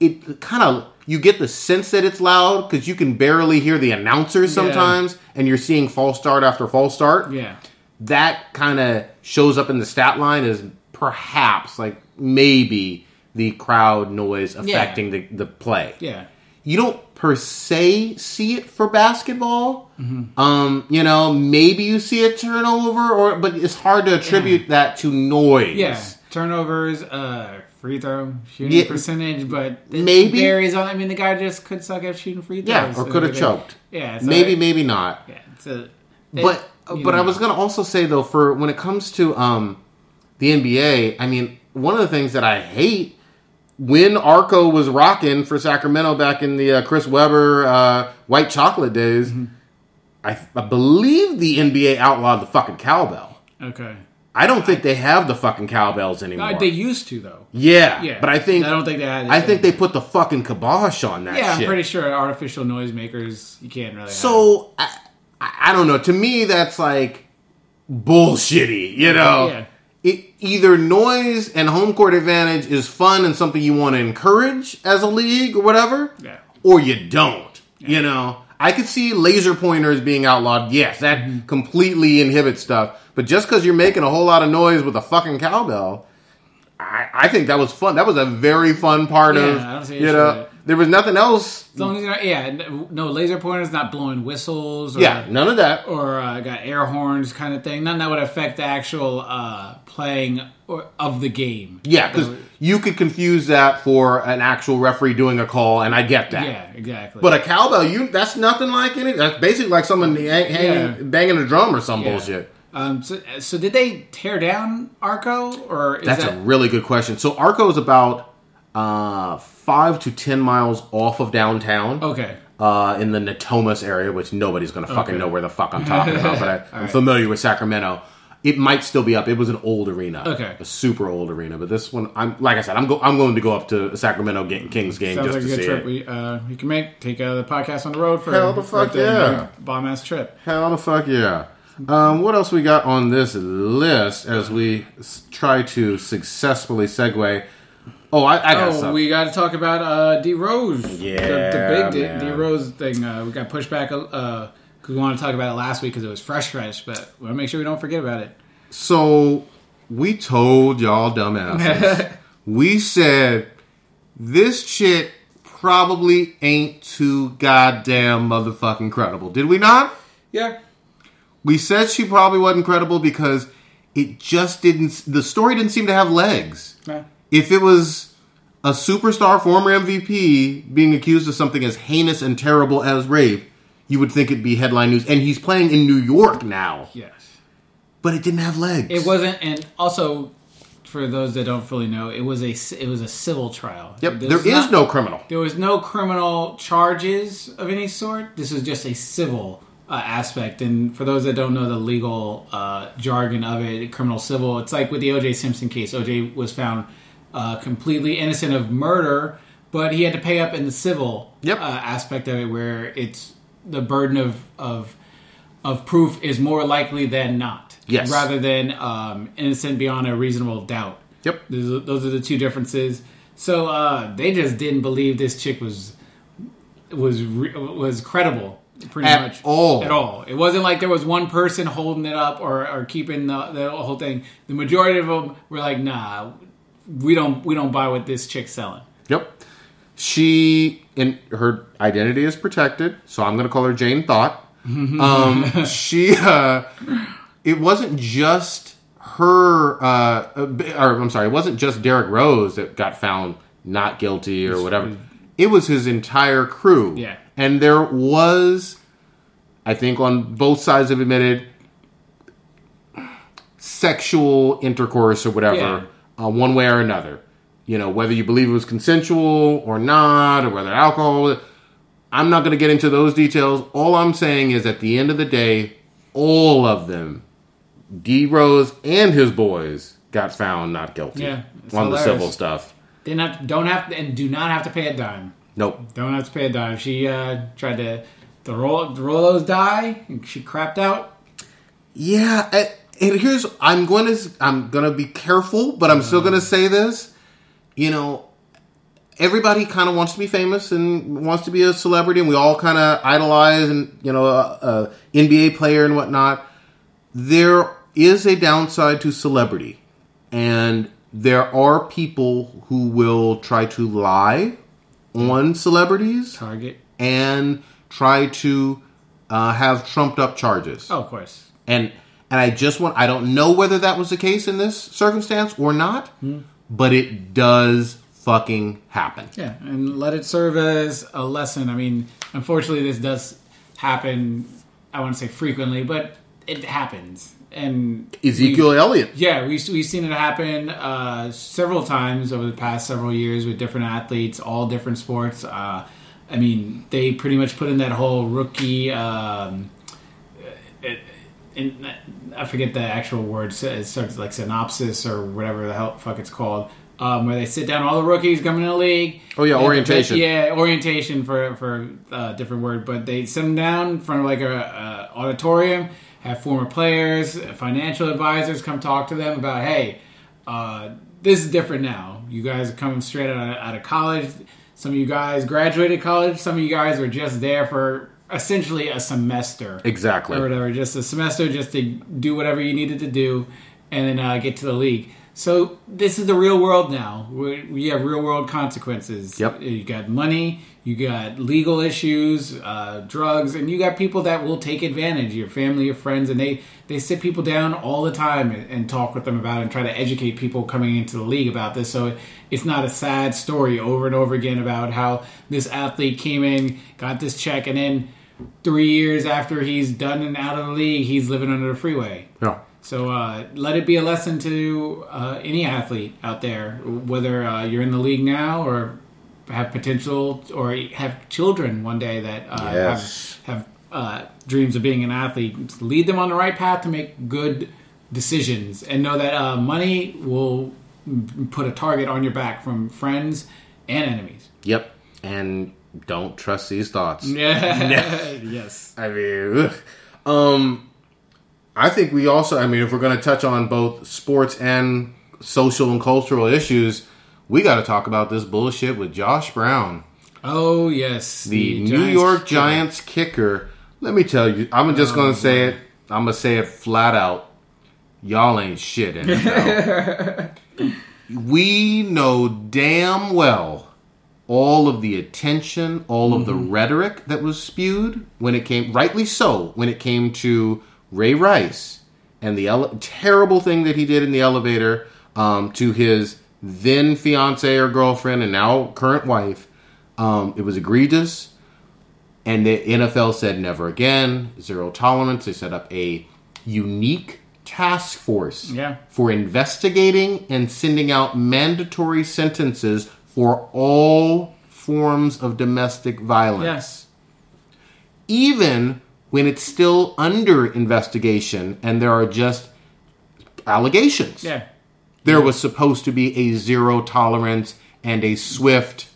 it kind of you get the sense that it's loud because you can barely hear the announcers sometimes, and you're seeing false start after false start. Yeah. That kind of shows up in the stat line as perhaps like maybe the crowd noise affecting the, the play Yeah. you don't per se see it for basketball. Um, you know, maybe you see a turnover, or but it's hard to attribute that to noise. Yeah. Turnovers, uh, free throw shooting Yeah. percentage, but Maybe. varies on. I mean, the guy just could suck at shooting free throws. Yeah, or could have choked. Yeah. so maybe, it- maybe not. Yeah. A, it- But but I was gonna also say though, for when it comes to um the NBA, I mean, one of the things that I hate when Arco was rocking for Sacramento back in the uh, Chris Webber uh, white chocolate days, Mm-hmm. I, I believe the NBA outlawed the fucking cowbell. Okay. I don't think they have the fucking cowbells anymore. Uh, they used to though. yeah, Yeah. but I think I don't think they had. it. I think they put the fucking kibosh on that Yeah, I'm pretty sure artificial noisemakers you can't really. so I, I I don't know. To me, that's like bullshitty. You know, Yeah. It, either noise and home court advantage is fun and something you want to encourage as a league or whatever, Yeah. or you don't. You know, I could see laser pointers being outlawed. Yes, that Mm-hmm. completely inhibits stuff. But just because you're making a whole lot of noise with a fucking cowbell, I, I think that was fun. That was a very fun part Yeah, of you know. There was nothing else. As long as you're not, yeah, no laser pointers, not blowing whistles. Or, Yeah, none of that. or uh, got air horns kind of thing. None that would affect the actual uh, playing or, of the game. Yeah, because you could confuse that for an actual referee doing a call, and I get that. Yeah, exactly. But a cowbell, you that's nothing like it. That's basically like someone hang, hanging, Yeah. banging a drum or some Yeah. bullshit. um, so, so did they tear down Arco or is That's that a really good question. So Arco is about uh, five to ten miles off of downtown. okay? uh, in the Natomas area, which nobody's going to fucking Okay. know where the fuck I'm talking about, but I, I'm right. familiar with Sacramento. It might still be up. It was an old arena, Okay. a super old arena. But this one, I'm like I said, I'm go, I'm going to go up to Sacramento ga- Kings game Sounds just like a to good see trip it. we uh, you can make. Take uh, the podcast on the road for Hell the fuck yeah. bomb ass trip. Hell the fuck yeah! Um, what else we got on this list as we try to successfully segue? Oh, I, I got Oh, we got to talk about uh, D Rose. Yeah, the, the big D, man. D Rose thing. Uh, we got pushed back because we wanted to talk about it last week because it was fresh, fresh. But we want to make sure we don't forget about it. So we told y'all dumbasses. we said this shit probably ain't too goddamn motherfucking credible. Did we not? Yeah. We said she probably wasn't credible because it just didn't. The story didn't seem to have legs. Yeah. If it was a superstar former MVP being accused of something as heinous and terrible as rape, you would think it'd be headline news. And he's playing in New York now, Yes. but it didn't have legs. It wasn't, and also for those that don't fully know, it was a it was a civil trial. Yep, there is is not- no criminal. There was no criminal charges of any sort. This was just a civil uh, aspect. And for those that don't know the legal uh, jargon of it, criminal civil, it's like with the O.J. Simpson case. O.J. was found uh, completely innocent of murder, but he had to pay up in the civil Yep. uh, aspect of it, where it's the burden of of of proof is more likely than not. Yes. Rather than um, innocent beyond a reasonable doubt. Yep. Those are, those are the two differences. So uh, they just didn't believe this chick was was re- was credible, pretty At much all. At all. It wasn't like there was one person holding it up or, or keeping the, the whole thing. The majority of them were like, "Nah, we don't we don't buy what this chick's selling." Yep. She in her identity is protected, so I'm going to call her Jane Thought. Um, she, uh, it wasn't just her, uh, or I'm sorry, it wasn't just Derrick Rose that got found not guilty or whatever. It was his entire crew. Yeah. and there was, I think, on both sides have admitted sexual intercourse or whatever, Yeah. Uh, one way or another. You know, whether you believe it was consensual or not, or whether alcohol. I'm not going to get into those details. All I'm saying is, at the end of the day, all of them, D Rose and his boys, got found not guilty Yeah, on the civil stuff. They not have, don't have to, and do not have to pay a dime. Nope. Don't have to pay a dime. She uh, tried to to roll roll those die, and she crapped out. Yeah, I- and here's I'm going to I'm going to be careful, but I'm still going to say this. You know, everybody kind of wants to be famous and wants to be a celebrity, and we all kind of idolize and you know a, a NBA player and whatnot. There is a downside to celebrity, and there are people who will try to lie on celebrities Target. and try to uh, have trumped up charges Oh, of course. and and I just want I don't know whether that was the case in this circumstance or not, but it does fucking happen. Yeah, and let it serve as a lesson. I mean, unfortunately, this does happen. I want to say frequently, but it happens. And Ezekiel Elliott. Yeah, we, we've seen it happen uh, several times over the past several years with different athletes, all different sports. Uh, I mean, they pretty much put in that whole rookie. Um, in, I forget the actual word. It starts like synopsis or whatever the hell fuck it's called. Um, where they sit down all the rookies coming in the league. Oh, yeah, They- orientation. Yeah, orientation for for uh, different word, but they sit them down in front of like a, a auditorium, have former players, financial advisors come talk to them about, hey, uh, this is different now. You guys are coming straight out of, out of college. Some of you guys graduated college. Some of you guys were just there for essentially a semester Exactly. or whatever, just a semester, just to do whatever you needed to do, and then uh, get to the league. So this is the real world now. We we have real world consequences. Yep. You got money, you got legal issues, uh, drugs, and you got people that will take advantage. Your family, your friends, and they they sit people down all the time and, and talk with them about it and try to educate people coming into the league about this. So it's not a sad story over and over again about how this athlete came in, got this check, and then three years after he's done and out of the league, he's living under the freeway. Yeah. So uh, let it be a lesson to uh, any athlete out there, whether uh, you're in the league now or have potential or have children one day that uh, Yes. have, have uh, dreams of being an athlete. Lead them on the right path to make good decisions, and know that uh, money will put a target on your back from friends and enemies. Yep. And don't trust these thoughts. Yeah. yes. I mean, um, I think we also. I mean, if we're going to touch on both sports and social and cultural issues, we got to talk about this bullshit with Josh Brown, Oh yes. the, New Giants York. Giants kicker. Let me tell you, I'm just going to say it. I'm going to say it flat out. Y'all ain't shit. NFL. we know damn well all of the attention, all of the rhetoric that was spewed when it came, rightly so, when it came to Ray Rice and the ele- terrible thing that he did in the elevator um, to his then fiance or girlfriend and now current wife. Um, it was egregious. And the NFL said never again, zero tolerance. They set up a unique task force Yeah. for investigating and sending out mandatory sentences for all forms of domestic violence. Yes. Even when it's still under investigation and there are just allegations. Yeah. There was supposed to be a zero tolerance and a swift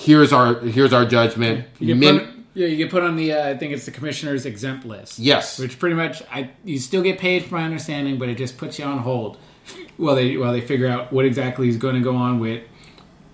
here's our here's our judgment. You get, Min- put, yeah, you get put on the uh, I think it's the commissioner's exempt list. Yes. which pretty much I you still get paid from my understanding, but it just puts you on hold while they while they figure out what exactly is going to go on with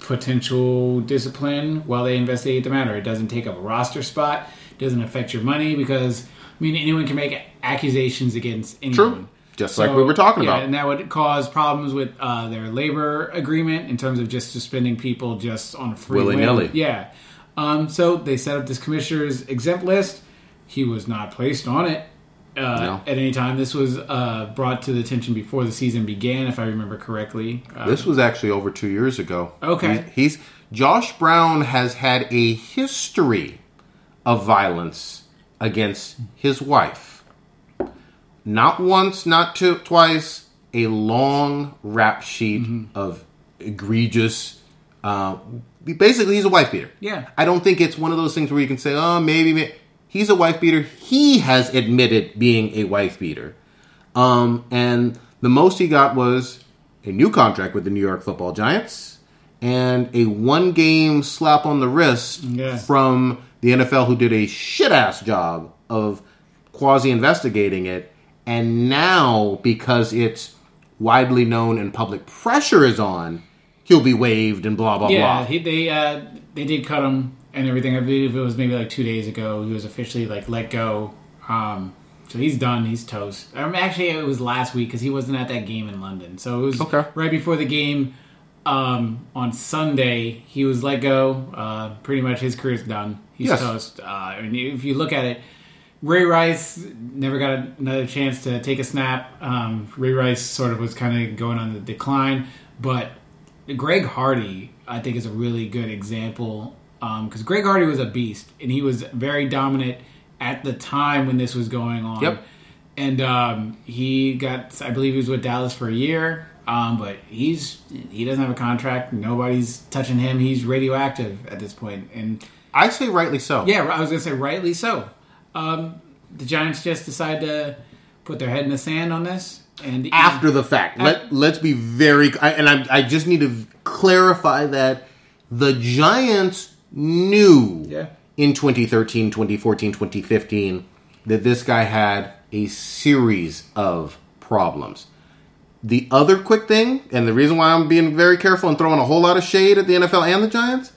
potential discipline while they investigate the matter. It doesn't take up a roster spot. Doesn't affect your money because I mean anyone can make accusations against anyone. True. Just like we were talking yeah, about. and that would cause problems with uh, their labor agreement in terms of just suspending people just on a free whim. Willy-nilly. Yeah. Um, so they set up this commissioner's exempt list. He was not placed on it uh, No. at any time. This was uh, brought to the attention before the season began, if I remember correctly. Uh, This was actually over two years ago. Okay. He's, he's Josh Brown has had a history of violence against his wife. Not once, not two, twice. A long rap sheet Mm-hmm. of egregious. Uh, basically, he's a wife beater. Yeah. I don't think it's one of those things where you can say, "Oh, maybe, maybe." He's a wife beater. He has admitted being a wife beater. Um, and the most he got was a new contract with the New York Football Giants and a one game slap on the wrist Yeah. from the NFL, who did a shit ass job of quasi investigating it. And now, because it's widely known and public pressure is on, he'll be waived and blah, blah, yeah, blah. he, they uh, they did cut him and everything. I believe it was maybe like two days ago. He was officially like let go. Um, so he's done. He's toast. Um, actually, it was last week because he wasn't at that game in London. So it was Okay. right before the game um, on Sunday. He was let go. Uh, pretty much his career's done. He's Yes. toast. Uh, and if you look at it, Ray Rice never got another chance to take a snap. Um, Ray Rice sort of was kind of going on the decline, but Greg Hardy, I think, is a really good example because Greg Hardy was a beast and he was very dominant at the time when this was going on. Yep. And um, he got, I believe, he was with Dallas for a year. Um, but he's he doesn't have a contract. Nobody's touching him. He's radioactive at this point. And I say rightly so. yeah, I was gonna say rightly so. Um, the Giants just decide to put their head in the sand on this, and after the fact. Let let's be very I, and I I just need to clarify that the Giants knew Yeah. in 2013, 2014, 2015 that this guy had a series of problems. The other quick thing, and the reason why I'm being very careful and throwing a whole lot of shade at the NFL and the Giants,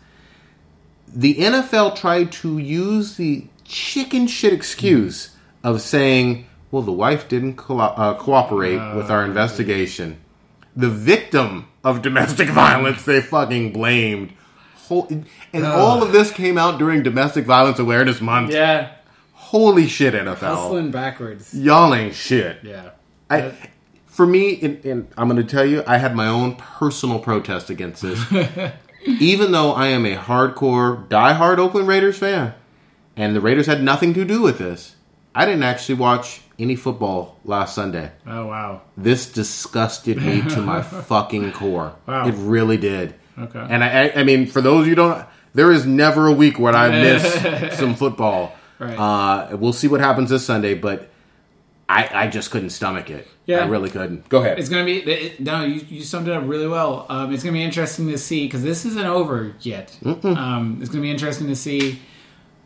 the NFL tried to use the chicken shit excuse of saying, well, the wife didn't co- uh, cooperate with our investigation. the victim of domestic violence they fucking blamed. Whole, and all of this came out during Domestic Violence Awareness Month. Yeah, Holy shit, NFL. hustling backwards. Y'all ain't shit. Yeah, I, for me, and, and I'm going to tell you, I had my own personal protest against this. Even though I am a hardcore, diehard Oakland Raiders fan, and the Raiders had nothing to do with this, I didn't actually watch any football last Sunday. Oh wow. This disgusted me to my fucking core. Wow. It really did. Okay. And I, I, mean, for those of you who don't, there is never a week where I miss some football. Right. Uh, we'll see what happens this Sunday, but I, I just couldn't stomach it. Yeah. I really couldn't. Go ahead. It's gonna be it, no. You, you summed it up really well. Um, it's gonna be interesting to see because this isn't over yet. Um, it's gonna be interesting to see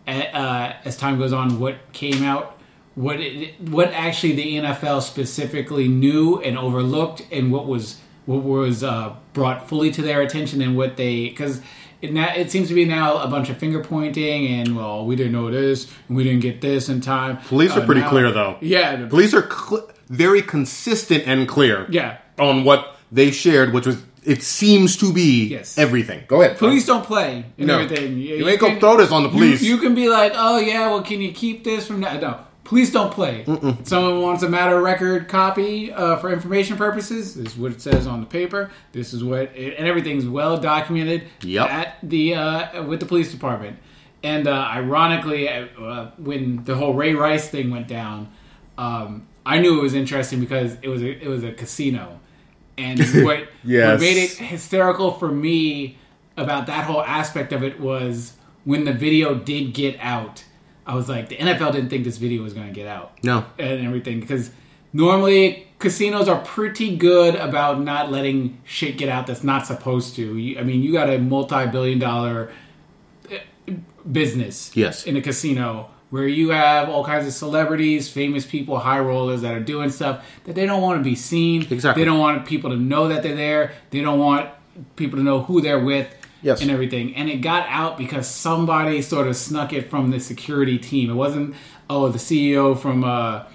uh, as time goes on what came out, what it, what actually the NFL specifically knew and overlooked, and what was what was uh, brought fully to their attention, and what they because. It, now, it seems to be now a bunch of finger pointing and well we didn't know this and we didn't get this in time. Police are Uh, pretty now- clear, though. Yeah, Police are cl- very consistent and clear. Yeah. On what they shared, which was it seems to be Yes. everything. Go ahead. police don't play and No. everything. You ain't gonna throw this on the police. You, you can be like, oh yeah, well, can you keep this from that? No, police don't play. Someone wants a matter record copy uh, for information purposes. This is what it says on the paper. This is what, and everything's well documented Yep. at the uh, with the police department. And uh, ironically, uh, when the whole Ray Rice thing went down, um, I knew it was interesting because it was a, it was a casino, and what Yes. what made it hysterical for me about that whole aspect of it was when the video did get out. I was like, the NFL didn't think this video was going to get out No. and everything because normally casinos are pretty good about not letting shit get out that's not supposed to. You, I mean, you got a multi-billion-dollar uh, business Yes. in a casino where you have all kinds of celebrities, famous people, high rollers that are doing stuff that they don't want to be seen. Exactly. They don't want people to know that they're there. They don't want people to know who they're with. Yes. And everything. And it got out because somebody sort of snuck it from the security team. It wasn't, oh, the CEO from uh,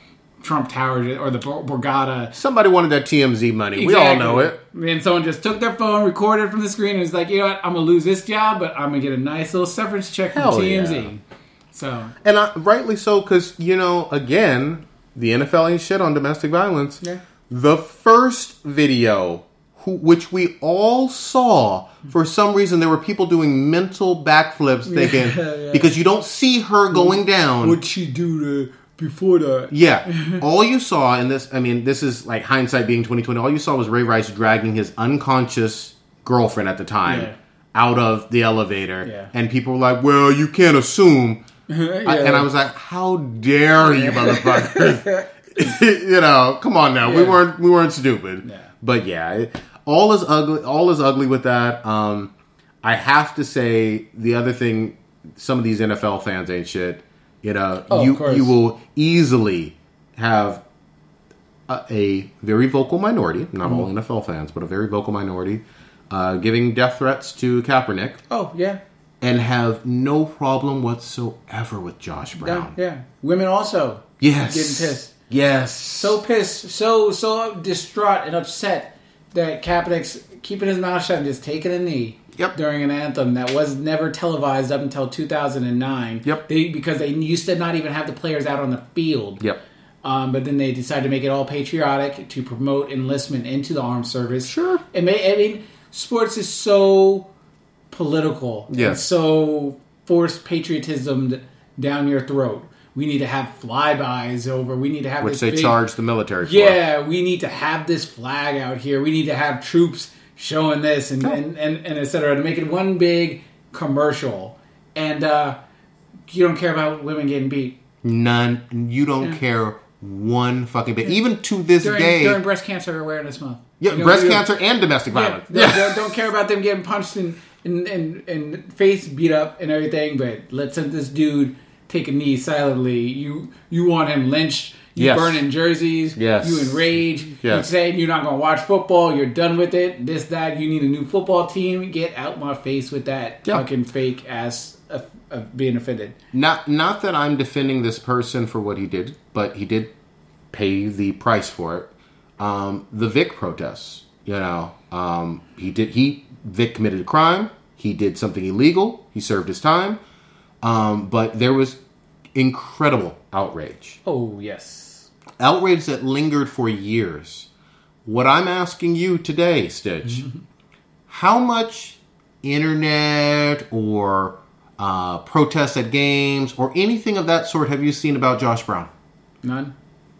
Trump Tower or the Bor- Borgata. Somebody wanted that TMZ money. We all know it. And someone just took their phone, recorded from the screen, and was like, you know what, I'm going to lose this job, but I'm going to get a nice little severance check from Hell TMZ. yeah. So, And I, rightly so, because, you know, again, the NFL ain't shit on domestic violence. Yeah. The first video, who, which we all saw, for some reason, there were people doing mental backflips thinking, yeah. because you don't see her going down. what'd she do to, before that? Yeah. all you saw in this, I mean, this is like hindsight being 2020. All you saw was Ray Rice dragging his unconscious girlfriend at the time Yeah. out of the elevator. Yeah. And people were like, well, you can't assume. I- Yeah. and I was like, how dare you, motherfuckers. you know, come on now. We weren't we weren't stupid. Yeah. But yeah, all is ugly all is ugly with that. Um I have to say the other thing some of these NFL fans ain't shit. You know, Oh, you you will easily have a, a very vocal minority, not all Mm-hmm. NFL fans, but a very vocal minority, uh, giving death threats to Kaepernick Oh, yeah. and have no problem whatsoever with Josh Yeah, Brown. yeah. Women also Yes. getting pissed. Yes. So pissed, so so distraught and upset that Kaepernick's keeping his mouth shut and just taking a knee Yep. during an anthem that was never televised up until 2009. Yep. They, because they used to not even have the players out on the field. Yep. Um, but then they decided to make it all patriotic to promote enlistment into the armed service. Sure. It may, I mean, sports is so political. and Yes. so forced patriotism down your throat. We need to have flybys over. We need to have Which they big- charge the military for. Yeah, we need to have this flag out here. We need to have troops showing this and and, and, and et cetera to make it one big commercial. And uh, you don't care about women getting beat None. You don't care one fucking bit. Even to this during, day. during Breast Cancer Awareness Month. yeah, You know, breast cancer and domestic violence. don't, don't- don't care about them getting punched and and, and and face beat up and everything, but let's let this dude take a knee silently. You you want him lynched. You Yes. burning jerseys. Yes. You enrage. Yes. You saying you're not going to watch football. You're done with it. This that. You need a new football team. Get out my face with that Yeah. fucking fake ass of, of being offended. Not not that I'm defending this person for what he did, but he did pay the price for it. Um, the Vic protests. You know, um, he did. He Vic committed a crime. He did something illegal. He served his time. Um, but there was incredible outrage, Oh yes. outrage that lingered for years. What I'm asking you today, Stitch, how much internet or uh, protests at games or anything of that sort have you seen about Josh Brown? None.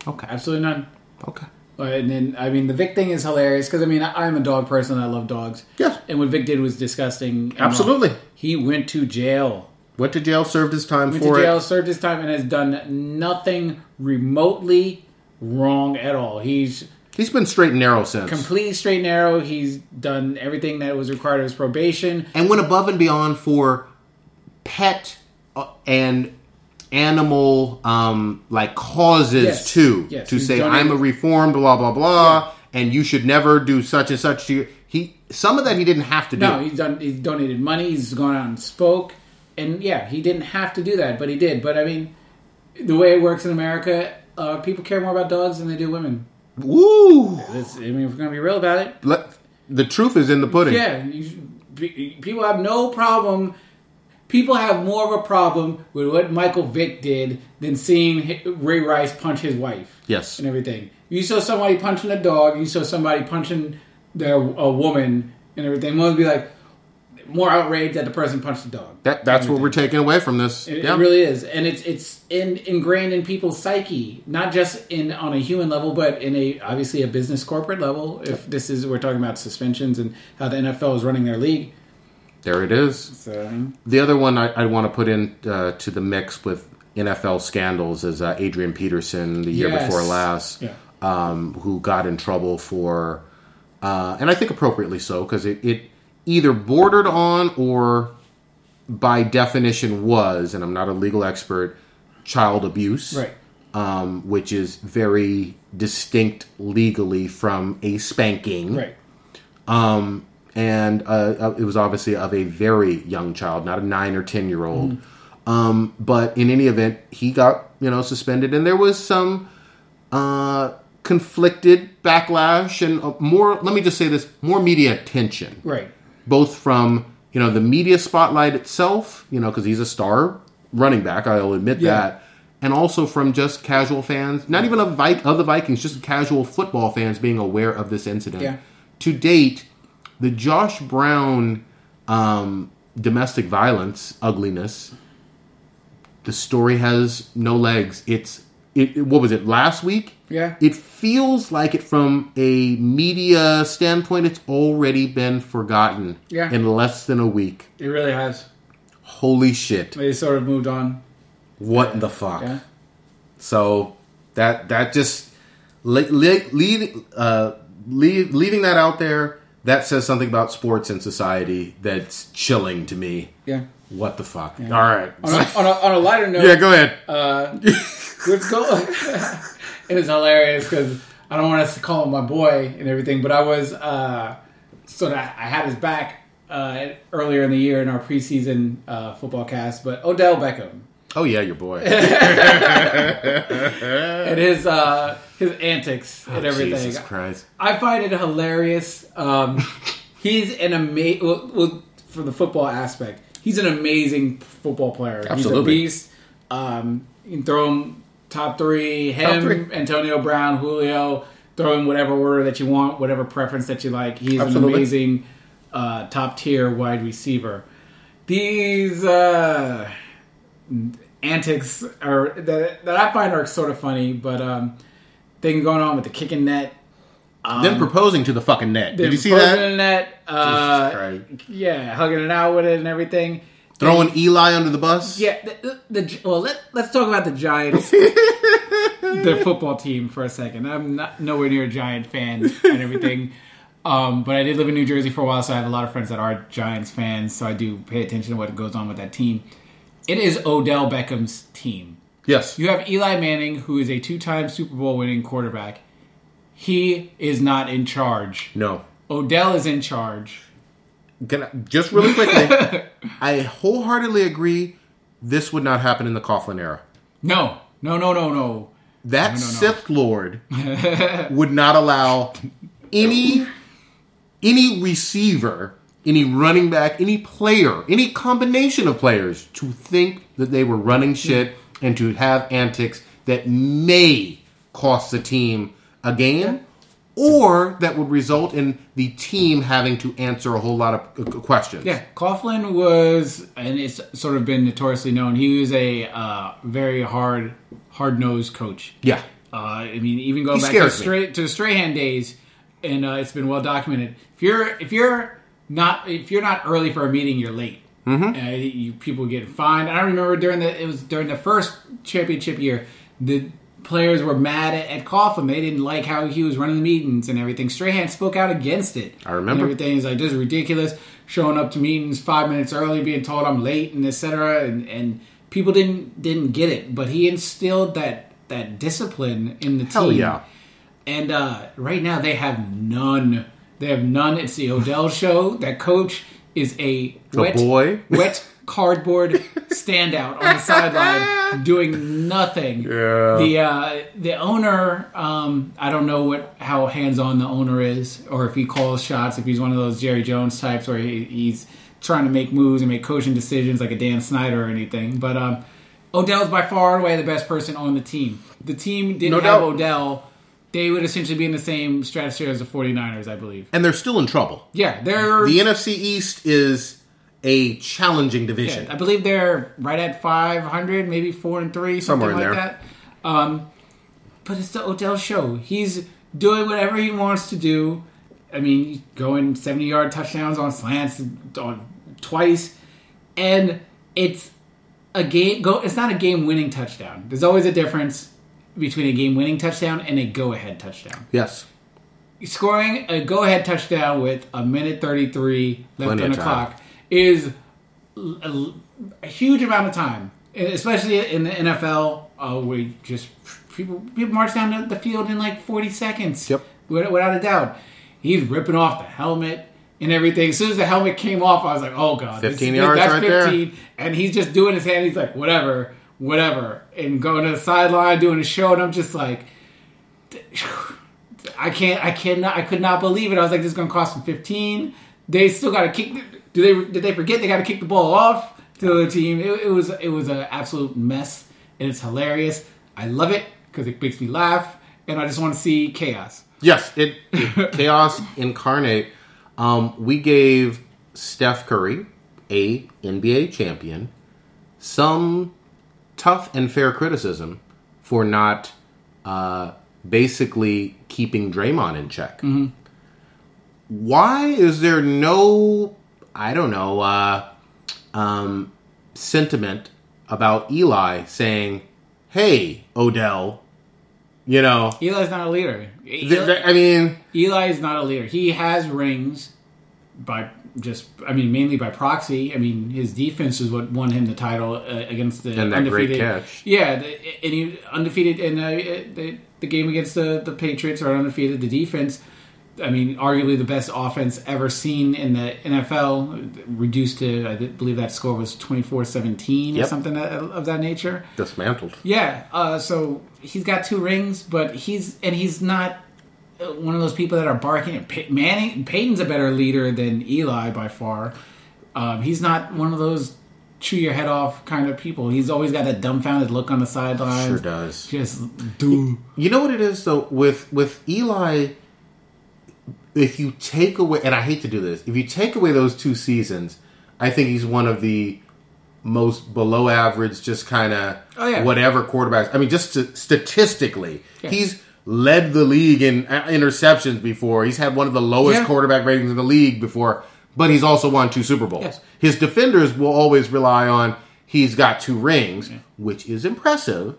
Okay. Absolutely none. Okay. Uh, And then, I mean, the Vic thing is hilarious because I mean, I- I'm a dog person. I love dogs. Yes. And what Vic did was disgusting. Absolutely. wrong. He went to jail. Went to jail, served his time Went for to jail, it. served his time, and has done nothing remotely wrong at all. He's He's been straight and narrow since. completely straight and narrow. He's done everything that was required of his probation. and went above and beyond for pet uh, and animal um, like causes Yes. too. Yes. To He's say done I'm it- a reformed, blah blah blah, and you should never do such and such to you. He some of that he didn't have to do. No, he's done. He's donated money. He's gone out and spoke, and yeah, he didn't have to do that, but he did. But I mean, the way it works in America, uh, people care more about dogs than they do women. Woo! It's, I mean, if we're gonna be real about it, Let, the truth is in the pudding. yeah, you, people have no problem. People have more of a problem with what Michael Vick did than seeing Ray Rice punch his wife Yes. and everything. You saw somebody punching a dog. You saw somebody punching the, a woman and everything. One would be like more outraged that the person punched the dog. That that's what we're taking away from this. It, yeah. it really is, and it's it's in, ingrained in people's psyche, not just in on a human level, but in a obviously a business corporate level. If this is we're talking about suspensions and how the NFL is running their league, there it is. so The other one I, I want to put in uh, to the mix with NFL scandals is uh, Adrian Peterson the year Yes. before last, Yeah. um, who got in trouble for, uh, and I think appropriately so, because it, it either bordered on or by definition was, and I'm not a legal expert, child abuse, right, um, which is very distinct legally from a spanking. Right, um, and uh, uh, it was obviously of a very young child, not a nine or ten year old. Um, but in any event, he got you know suspended, and there was some uh, conflicted backlash and uh, more. Let me just say this: more media attention, right, both from you know the media spotlight itself, you know, because he's a star running back. I'll admit Yeah. that. And also from just casual fans, not even of, Vi- of the Vikings, just casual football fans being aware of this incident Yeah. to date, the Josh Brown um, domestic violence ugliness, the story has no legs. It's it, it- what was it last week? Yeah. It feels like it from a media standpoint. It's already been forgotten. Yeah. In less than a week. it really has. Holy shit! They sort of moved on. What in the fuck? Yeah, So that that just le- le- leave, uh, leave, leaving that out there that says something about sports and society that's chilling to me. yeah. What the fuck? All right. On a, on a, on a lighter note, yeah, go ahead. Uh, let's go. it is hilarious because I don't want us to call him my boy and everything, but I was uh, sort of I had his back uh, earlier in the year in our preseason uh, football cast. But Odell Beckham oh yeah, your boy. and his uh, his antics and everything, Oh, Jesus Christ. I find it hilarious. Um, he's an amazing well, well, for the football aspect. He's an amazing football player. Absolutely. He's a beast. Um, you can throw him top three. Him, Top three. Antonio Brown, Julio. Throw in whatever order that you want, whatever preference that you like. He's Absolutely. an amazing uh, top tier wide receiver. These uh, antics are that, that I find are sort of funny, but um, thing going on with the kicking net. Them proposing to the fucking net. Did you see that? net, uh, yeah, hugging it out with it and everything. Throwing Eli under the bus. Yeah, the, the, well, let, let's talk about the Giants, the football team for a second. I'm not nowhere near a Giant fan and everything, um, but I did live in New Jersey for a while, so I have a lot of friends that are Giants fans. So I do pay attention to what goes on with that team. It is Odell Beckham's team. Yes. You have Eli Manning, who is a two-time Super Bowl winning quarterback. He is not in charge. No. Odell is in charge. Can I, just really quickly, I wholeheartedly agree. This would not happen in the Coughlin era. No, no, no, no, no. That Sith Lord would not allow any any receiver, any running back, any player, any combination of players to think that they were running shit and to have antics that may cost the team a game or that would result in the team having to answer a whole lot of uh, questions. Yeah, Coughlin was, and it's sort of been notoriously known. He was a uh, very hard, hard nosed coach. Yeah. Uh, I mean, even going He back to straight to the Strahan days, and uh, it's been well documented. If you're if you're not if you're not early for a meeting, you're late. Mm-hmm. Uh, you people get fined. I remember during the it was during the first championship year, the players were mad at, at Coughlin. They didn't like how he was running the meetings and everything. Strahan spoke out against it. I remember. And everything is like this is ridiculous. Showing up to meetings five minutes early, being told I'm late, and etc. And and people didn't didn't get it, but he instilled that that discipline in the team. Hell yeah. And uh, right now they have none. They have none. It's the Odell show. That coach is a wet, boy. wet cardboard standout on the sideline doing nothing. Yeah. The uh, the owner, um, I don't know what how hands on the owner is, or if he calls shots. If he's one of those Jerry Jones types where he, he's trying to make moves and make coaching decisions like a Dan Snyder or anything. But um, Odell's by far and away the best person on the team. The team didn't No have doubt. Odell. They would essentially be in the same stratosphere as the 49ers, I believe. And they're still in trouble. Yeah, they're The NFC East is a challenging division. I believe they're right at 500, maybe four and three, something Somewhere in like there. that. Um, but it's the Odell show. He's doing whatever he wants to do. I mean, going 70 yard touchdowns on slants on twice, and it's a game. Go. It's not a game winning touchdown. There's always a difference between a game winning touchdown and a go ahead touchdown Yes. scoring a go ahead touchdown with a minute 33 left Plenty on the clock is a, a huge amount of time, especially in the NFL. Uh, we just people people march down the- the field in like 40 seconds. Yep. Without, a doubt. He's ripping off the helmet and everything. As soon as the helmet came off, I was like, oh, God. this- 15 yards that's right there. 15. And he's just doing his hand. He's like, whatever, whatever. And going to the sideline, doing a show. And I'm just like, I can't, I cannot, I could not believe it. I was like, this is going to cost them 15. They still got to kick. Do they? Did they forget they got to kick the ball off to the team? It, it was, it was an absolute mess, and it's hilarious. I love it because it makes me laugh, and I just want to see chaos. Yes, it, it- chaos incarnate. Um, we gave Steph Curry, a NBA champion, some tough and fair criticism for not uh, basically keeping Draymond in check. Why is there no, I don't know, uh, um, sentiment about Eli saying, "Hey, Odell," you know? Eli's not a leader. I mean. Eli is not a leader. He has rings by just, I mean, mainly by proxy. I mean, his defense is what won him the title uh, against the And that great undefeated. catch. Yeah, the, and he undefeated in uh, the, the game against the, the Patriots are undefeated. The defense, I mean, arguably the best offense ever seen in the NFL, reduced to, I believe that score was 24 17 or something of that nature. dismantled. Yeah, uh, so he's got two rings, but he's and he's not uh, one of those people that are barking. Pey- Manning Peyton's a better leader than Eli by far. Um, he's not one of those chew your head off kind of people. He's always got that dumbfounded look on the sideline. Sure does. Just do. You know what it is though with with Eli. If you take away, and I hate to do this, if you take away those two seasons, I think he's one of the most below average, just kind of Oh, yeah. whatever quarterbacks. I mean, just st- statistically, Yeah. he's led the league in uh, interceptions before. He's had one of the lowest Yeah. quarterback ratings in the league before, but he's also won two Super Bowls. Yes. His defenders will always rely on he's got two rings, which is impressive,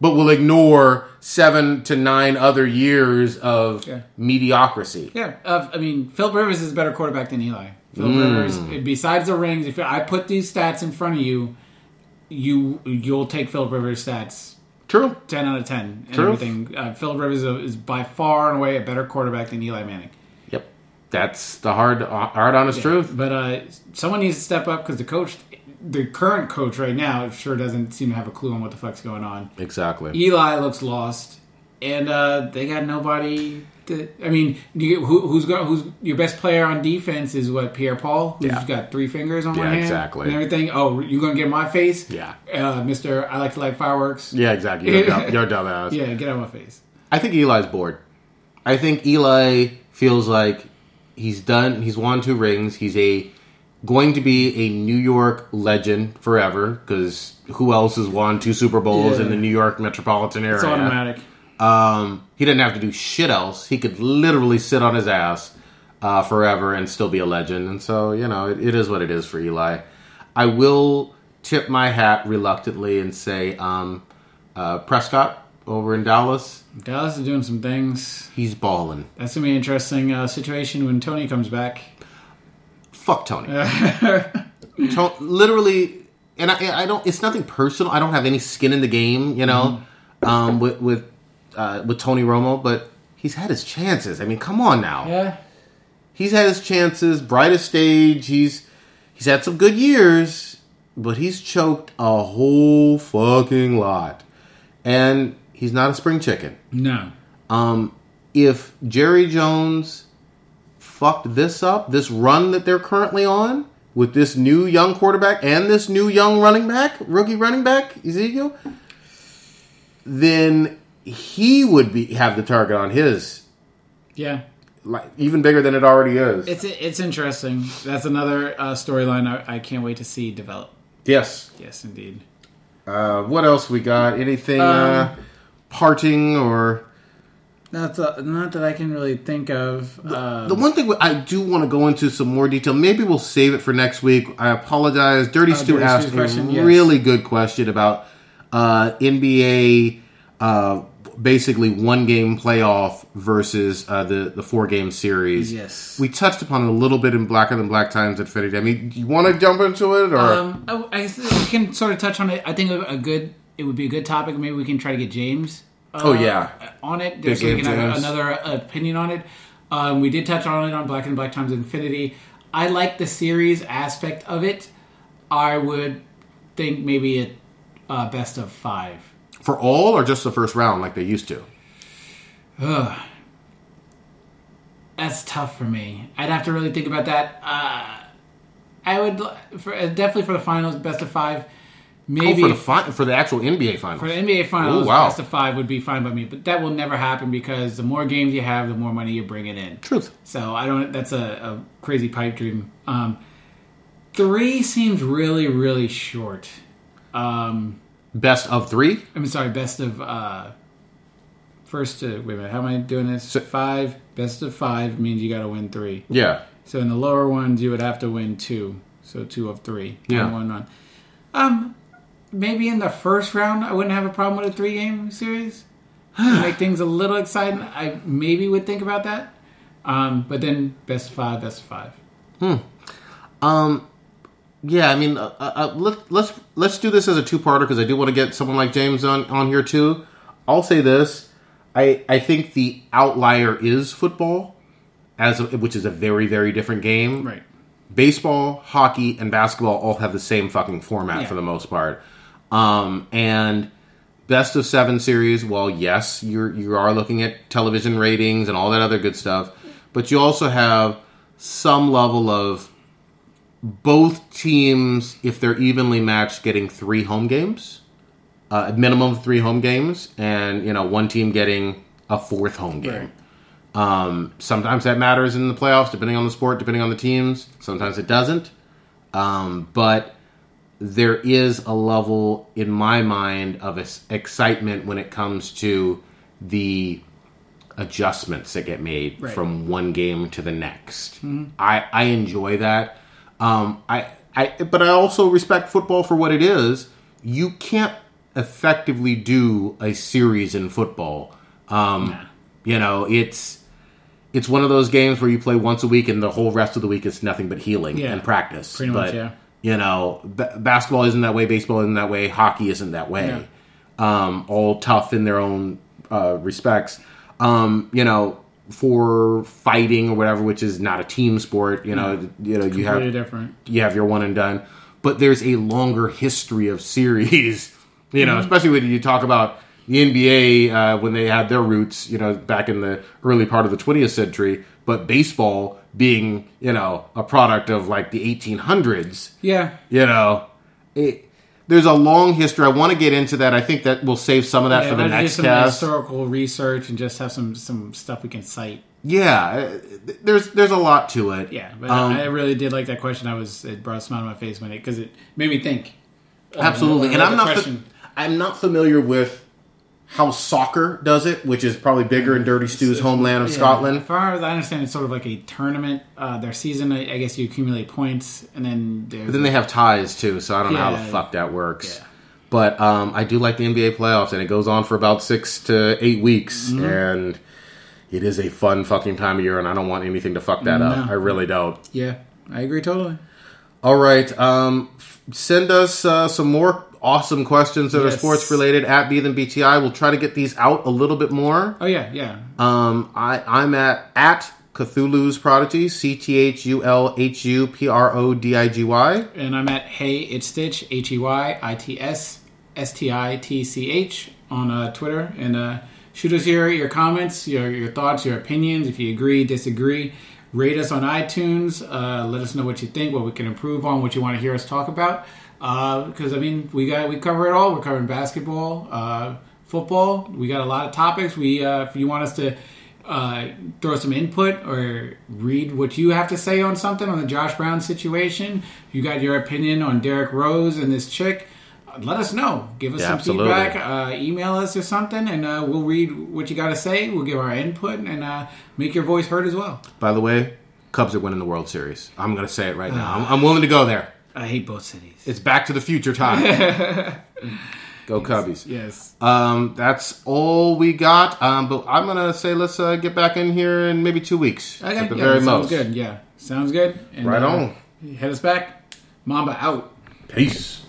but will ignore seven to nine other years of Yeah. mediocrity. Yeah, uh, I mean, Philip Rivers is a better quarterback than Eli. Philip Hmm. Rivers, besides the rings, if I put these stats in front of you, you you'll take Philip Rivers' stats True. ten out of ten and True. everything. Uh, Philip Rivers is by far and away a better quarterback than Eli Manning. Yep. That's the hard, hard, honest truth. But uh, someone needs to step up because the coach, the current coach right now, sure doesn't seem to have a clue on what the fuck's going on. Exactly. Eli looks lost. and uh, they got nobody. To, I mean, you, who, who's going? Who's your best player on defense? Is what Pierre Paul? Who's Yeah. got three fingers on Yeah, one hand, exactly. and everything. Oh, you gonna get my face? Yeah. uh, Mister. I like to light fireworks. Yeah, exactly. You're, dumb, you're dumbass. Yeah, get out of my face. I think Eli's bored. I think Eli feels like he's done. He's won two rings. He's a going to be a New York legend forever because who else has won two Super Bowls Yeah. in the New York metropolitan area? It's automatic. Um, he didn't have to do shit else. He could literally sit on his ass uh, forever and still be a legend. And so, you know, it, it is what it is for Eli. I will tip my hat reluctantly and say um, uh, Prescott over in Dallas, Dallas is doing some things. he's balling. That's gonna be an interesting uh, situation when Tony comes back. Fuck Tony. To- literally, and I, I don't. It's nothing personal. I don't have any skin in the game, you know, um, with with uh, with Tony Romo. But he's had his chances. I mean, come on now. Yeah, he's had his chances, brightest stage. He's he's had some good years, but he's choked a whole fucking lot, and he's not a spring chicken. no. Um, if Jerry Jones fucked this up, this run that they're currently on with this new young quarterback and this new young running back, rookie running back Ezekiel, then he would be have the target on his Yeah, like even bigger than it already is. it's it's interesting. That's another uh, storyline I, I can't wait to see develop. yes. Yes, indeed. Uh, what else we got? Anything Um, uh, parting or Not that, not that I can really think of. Um, the one thing I do want to go into some more detail. Maybe we'll save it for next week. I apologize. Dirty Stu Uh, Dirty asked Stu's a question, yes. really good question about uh, NBA, uh, basically one game playoff versus uh, the the four game series. Yes. we touched upon it a little bit in Blacker Than Black Times at Infinity. I mean, do you want to jump into it or? Um, I, I we can sort of touch on it. I think a good it would be a good topic. Maybe we can try to get James. Uh, Oh, yeah. on it, Big so we can have another opinion on it. Um, we did touch on it on Black and Black Times Infinity. I like the series aspect of it. I would think maybe a uh, best of five. for all or just the first round like they used to? That's tough for me. I'd have to really think about that. Uh, I would for uh, definitely for the finals, best of five. Oh, Maybe for the fi- for the actual NBA finals. For the NBA Finals, Ooh, wow. best of five would be fine by me, but that will never happen because the more games you have, the more money you bring bringing in. Truth. So I don't. That's a, a crazy pipe dream. Um, three seems really, really short. Um, Best of three. I'm sorry. Best of uh, first. To, wait a minute. How am I doing this? five. Best of five means you got to win three. Yeah. So in the lower ones, you would have to win two. So two of three. Yeah. One, one, one. Um, maybe in the first round, I wouldn't have a problem with a three game series. To make things a little exciting. I maybe would think about that. Um, but then best five, best five. Um, yeah, I mean, uh, uh, let, let's let's do this as a two-parter because I do want to get someone like James on on here too. I'll say this: I I think the outlier is football, as a, which is a very very different game. Right. Baseball, hockey, and basketball all have the same fucking format Yeah. for the most part. Um, and best of seven series. Well, yes, you're you are looking at television ratings and all that other good stuff, but you also have some level of both teams, if they're evenly matched, getting three home games, uh, a minimum of three home games, and you know one team getting a fourth home game. Um, sometimes that matters in the playoffs, depending on the sport, depending on the teams. Sometimes it doesn't. Um, but there is a level in my mind of excitement when it comes to the adjustments that get made Right. from one game to the next. I, I enjoy that. Um, I, I, but I also respect football for what it is. You can't effectively do a series in football. Um, You know, it's it's one of those games where you play once a week and the whole rest of the week is nothing but healing Yeah. and practice. Pretty much, yeah. You know, ba- basketball isn't that way. Baseball isn't that way. Hockey isn't that way. Um, all tough in their own uh, respects. Um, you know, for fighting or whatever, which is not a team sport. You know, you know, you have different. you have your one and done. But there's a longer history of series, you know, especially when you talk about the NBA uh, when they had their roots, you know, back in the early part of the 20th century, but baseball being, you know, a product of like the 1800s. Yeah. You know, it, there's a long history. I want to get into that. I think that we'll save some of that yeah for the let's do next some cast. historical research and just have some some stuff we can cite. Yeah, uh, there's there's a lot to it. Yeah, but Um, I really did like that question. I was it brought a smile on my face when it because it made me think. Absolutely, when and I'm not fa- I'm not familiar with how soccer does it, which is probably bigger in Dirty Stew's homeland of Yeah, Scotland. As far as I understand, it's sort of like a tournament. Uh, their season, I, I guess, you accumulate points, and then But then they have ties too, so I don't know how the fuck that works. Yeah. But um, I do like the NBA playoffs, and it goes on for about six to eight weeks, Mm-hmm. and it is a fun fucking time of year, and I don't want anything to fuck that up. I really don't. yeah, I agree totally. All right, um, send us uh, some more awesome questions that are sports related at Be Than BTI. We'll try to get these out a little bit more. Oh yeah, yeah. Um, I, I'm at at Cthulhu's Prodigy, C T H U L H U P R O D I G Y. And I'm at Hey It's Stitch H E Y I T S S T I T C H on uh, Twitter and uh, shoot us your your comments, your your thoughts, your opinions. If you agree, disagree, rate us on iTunes. Uh, let us know what you think, what we can improve on, what you want to hear us talk about. Because I mean, we got we cover it all. We're covering basketball, uh, football. We got a lot of topics. We uh, if you want us to. Uh, throw some input or read what you have to say on something on the Josh Brown situation. You got your opinion on Derrick Rose and this chick. uh, Let us know. Give us Yeah, some absolutely. feedback. Uh, email us or something, and uh, we'll read what you got to say. We'll give our input and uh, make your voice heard as well. By the way, Cubs are winning the World Series. I'm going to say it right now. I'm, I'm willing to go there. I hate both cities. It's back to the future time. go Cubbies. Yes. Um, that's all we got. Um, but I'm going to say let's uh, get back in here in maybe two weeks. Okay. at the yeah, very sounds most. good. Yeah. Sounds good. And, Right uh, on. Head us back. Mamba out. Peace.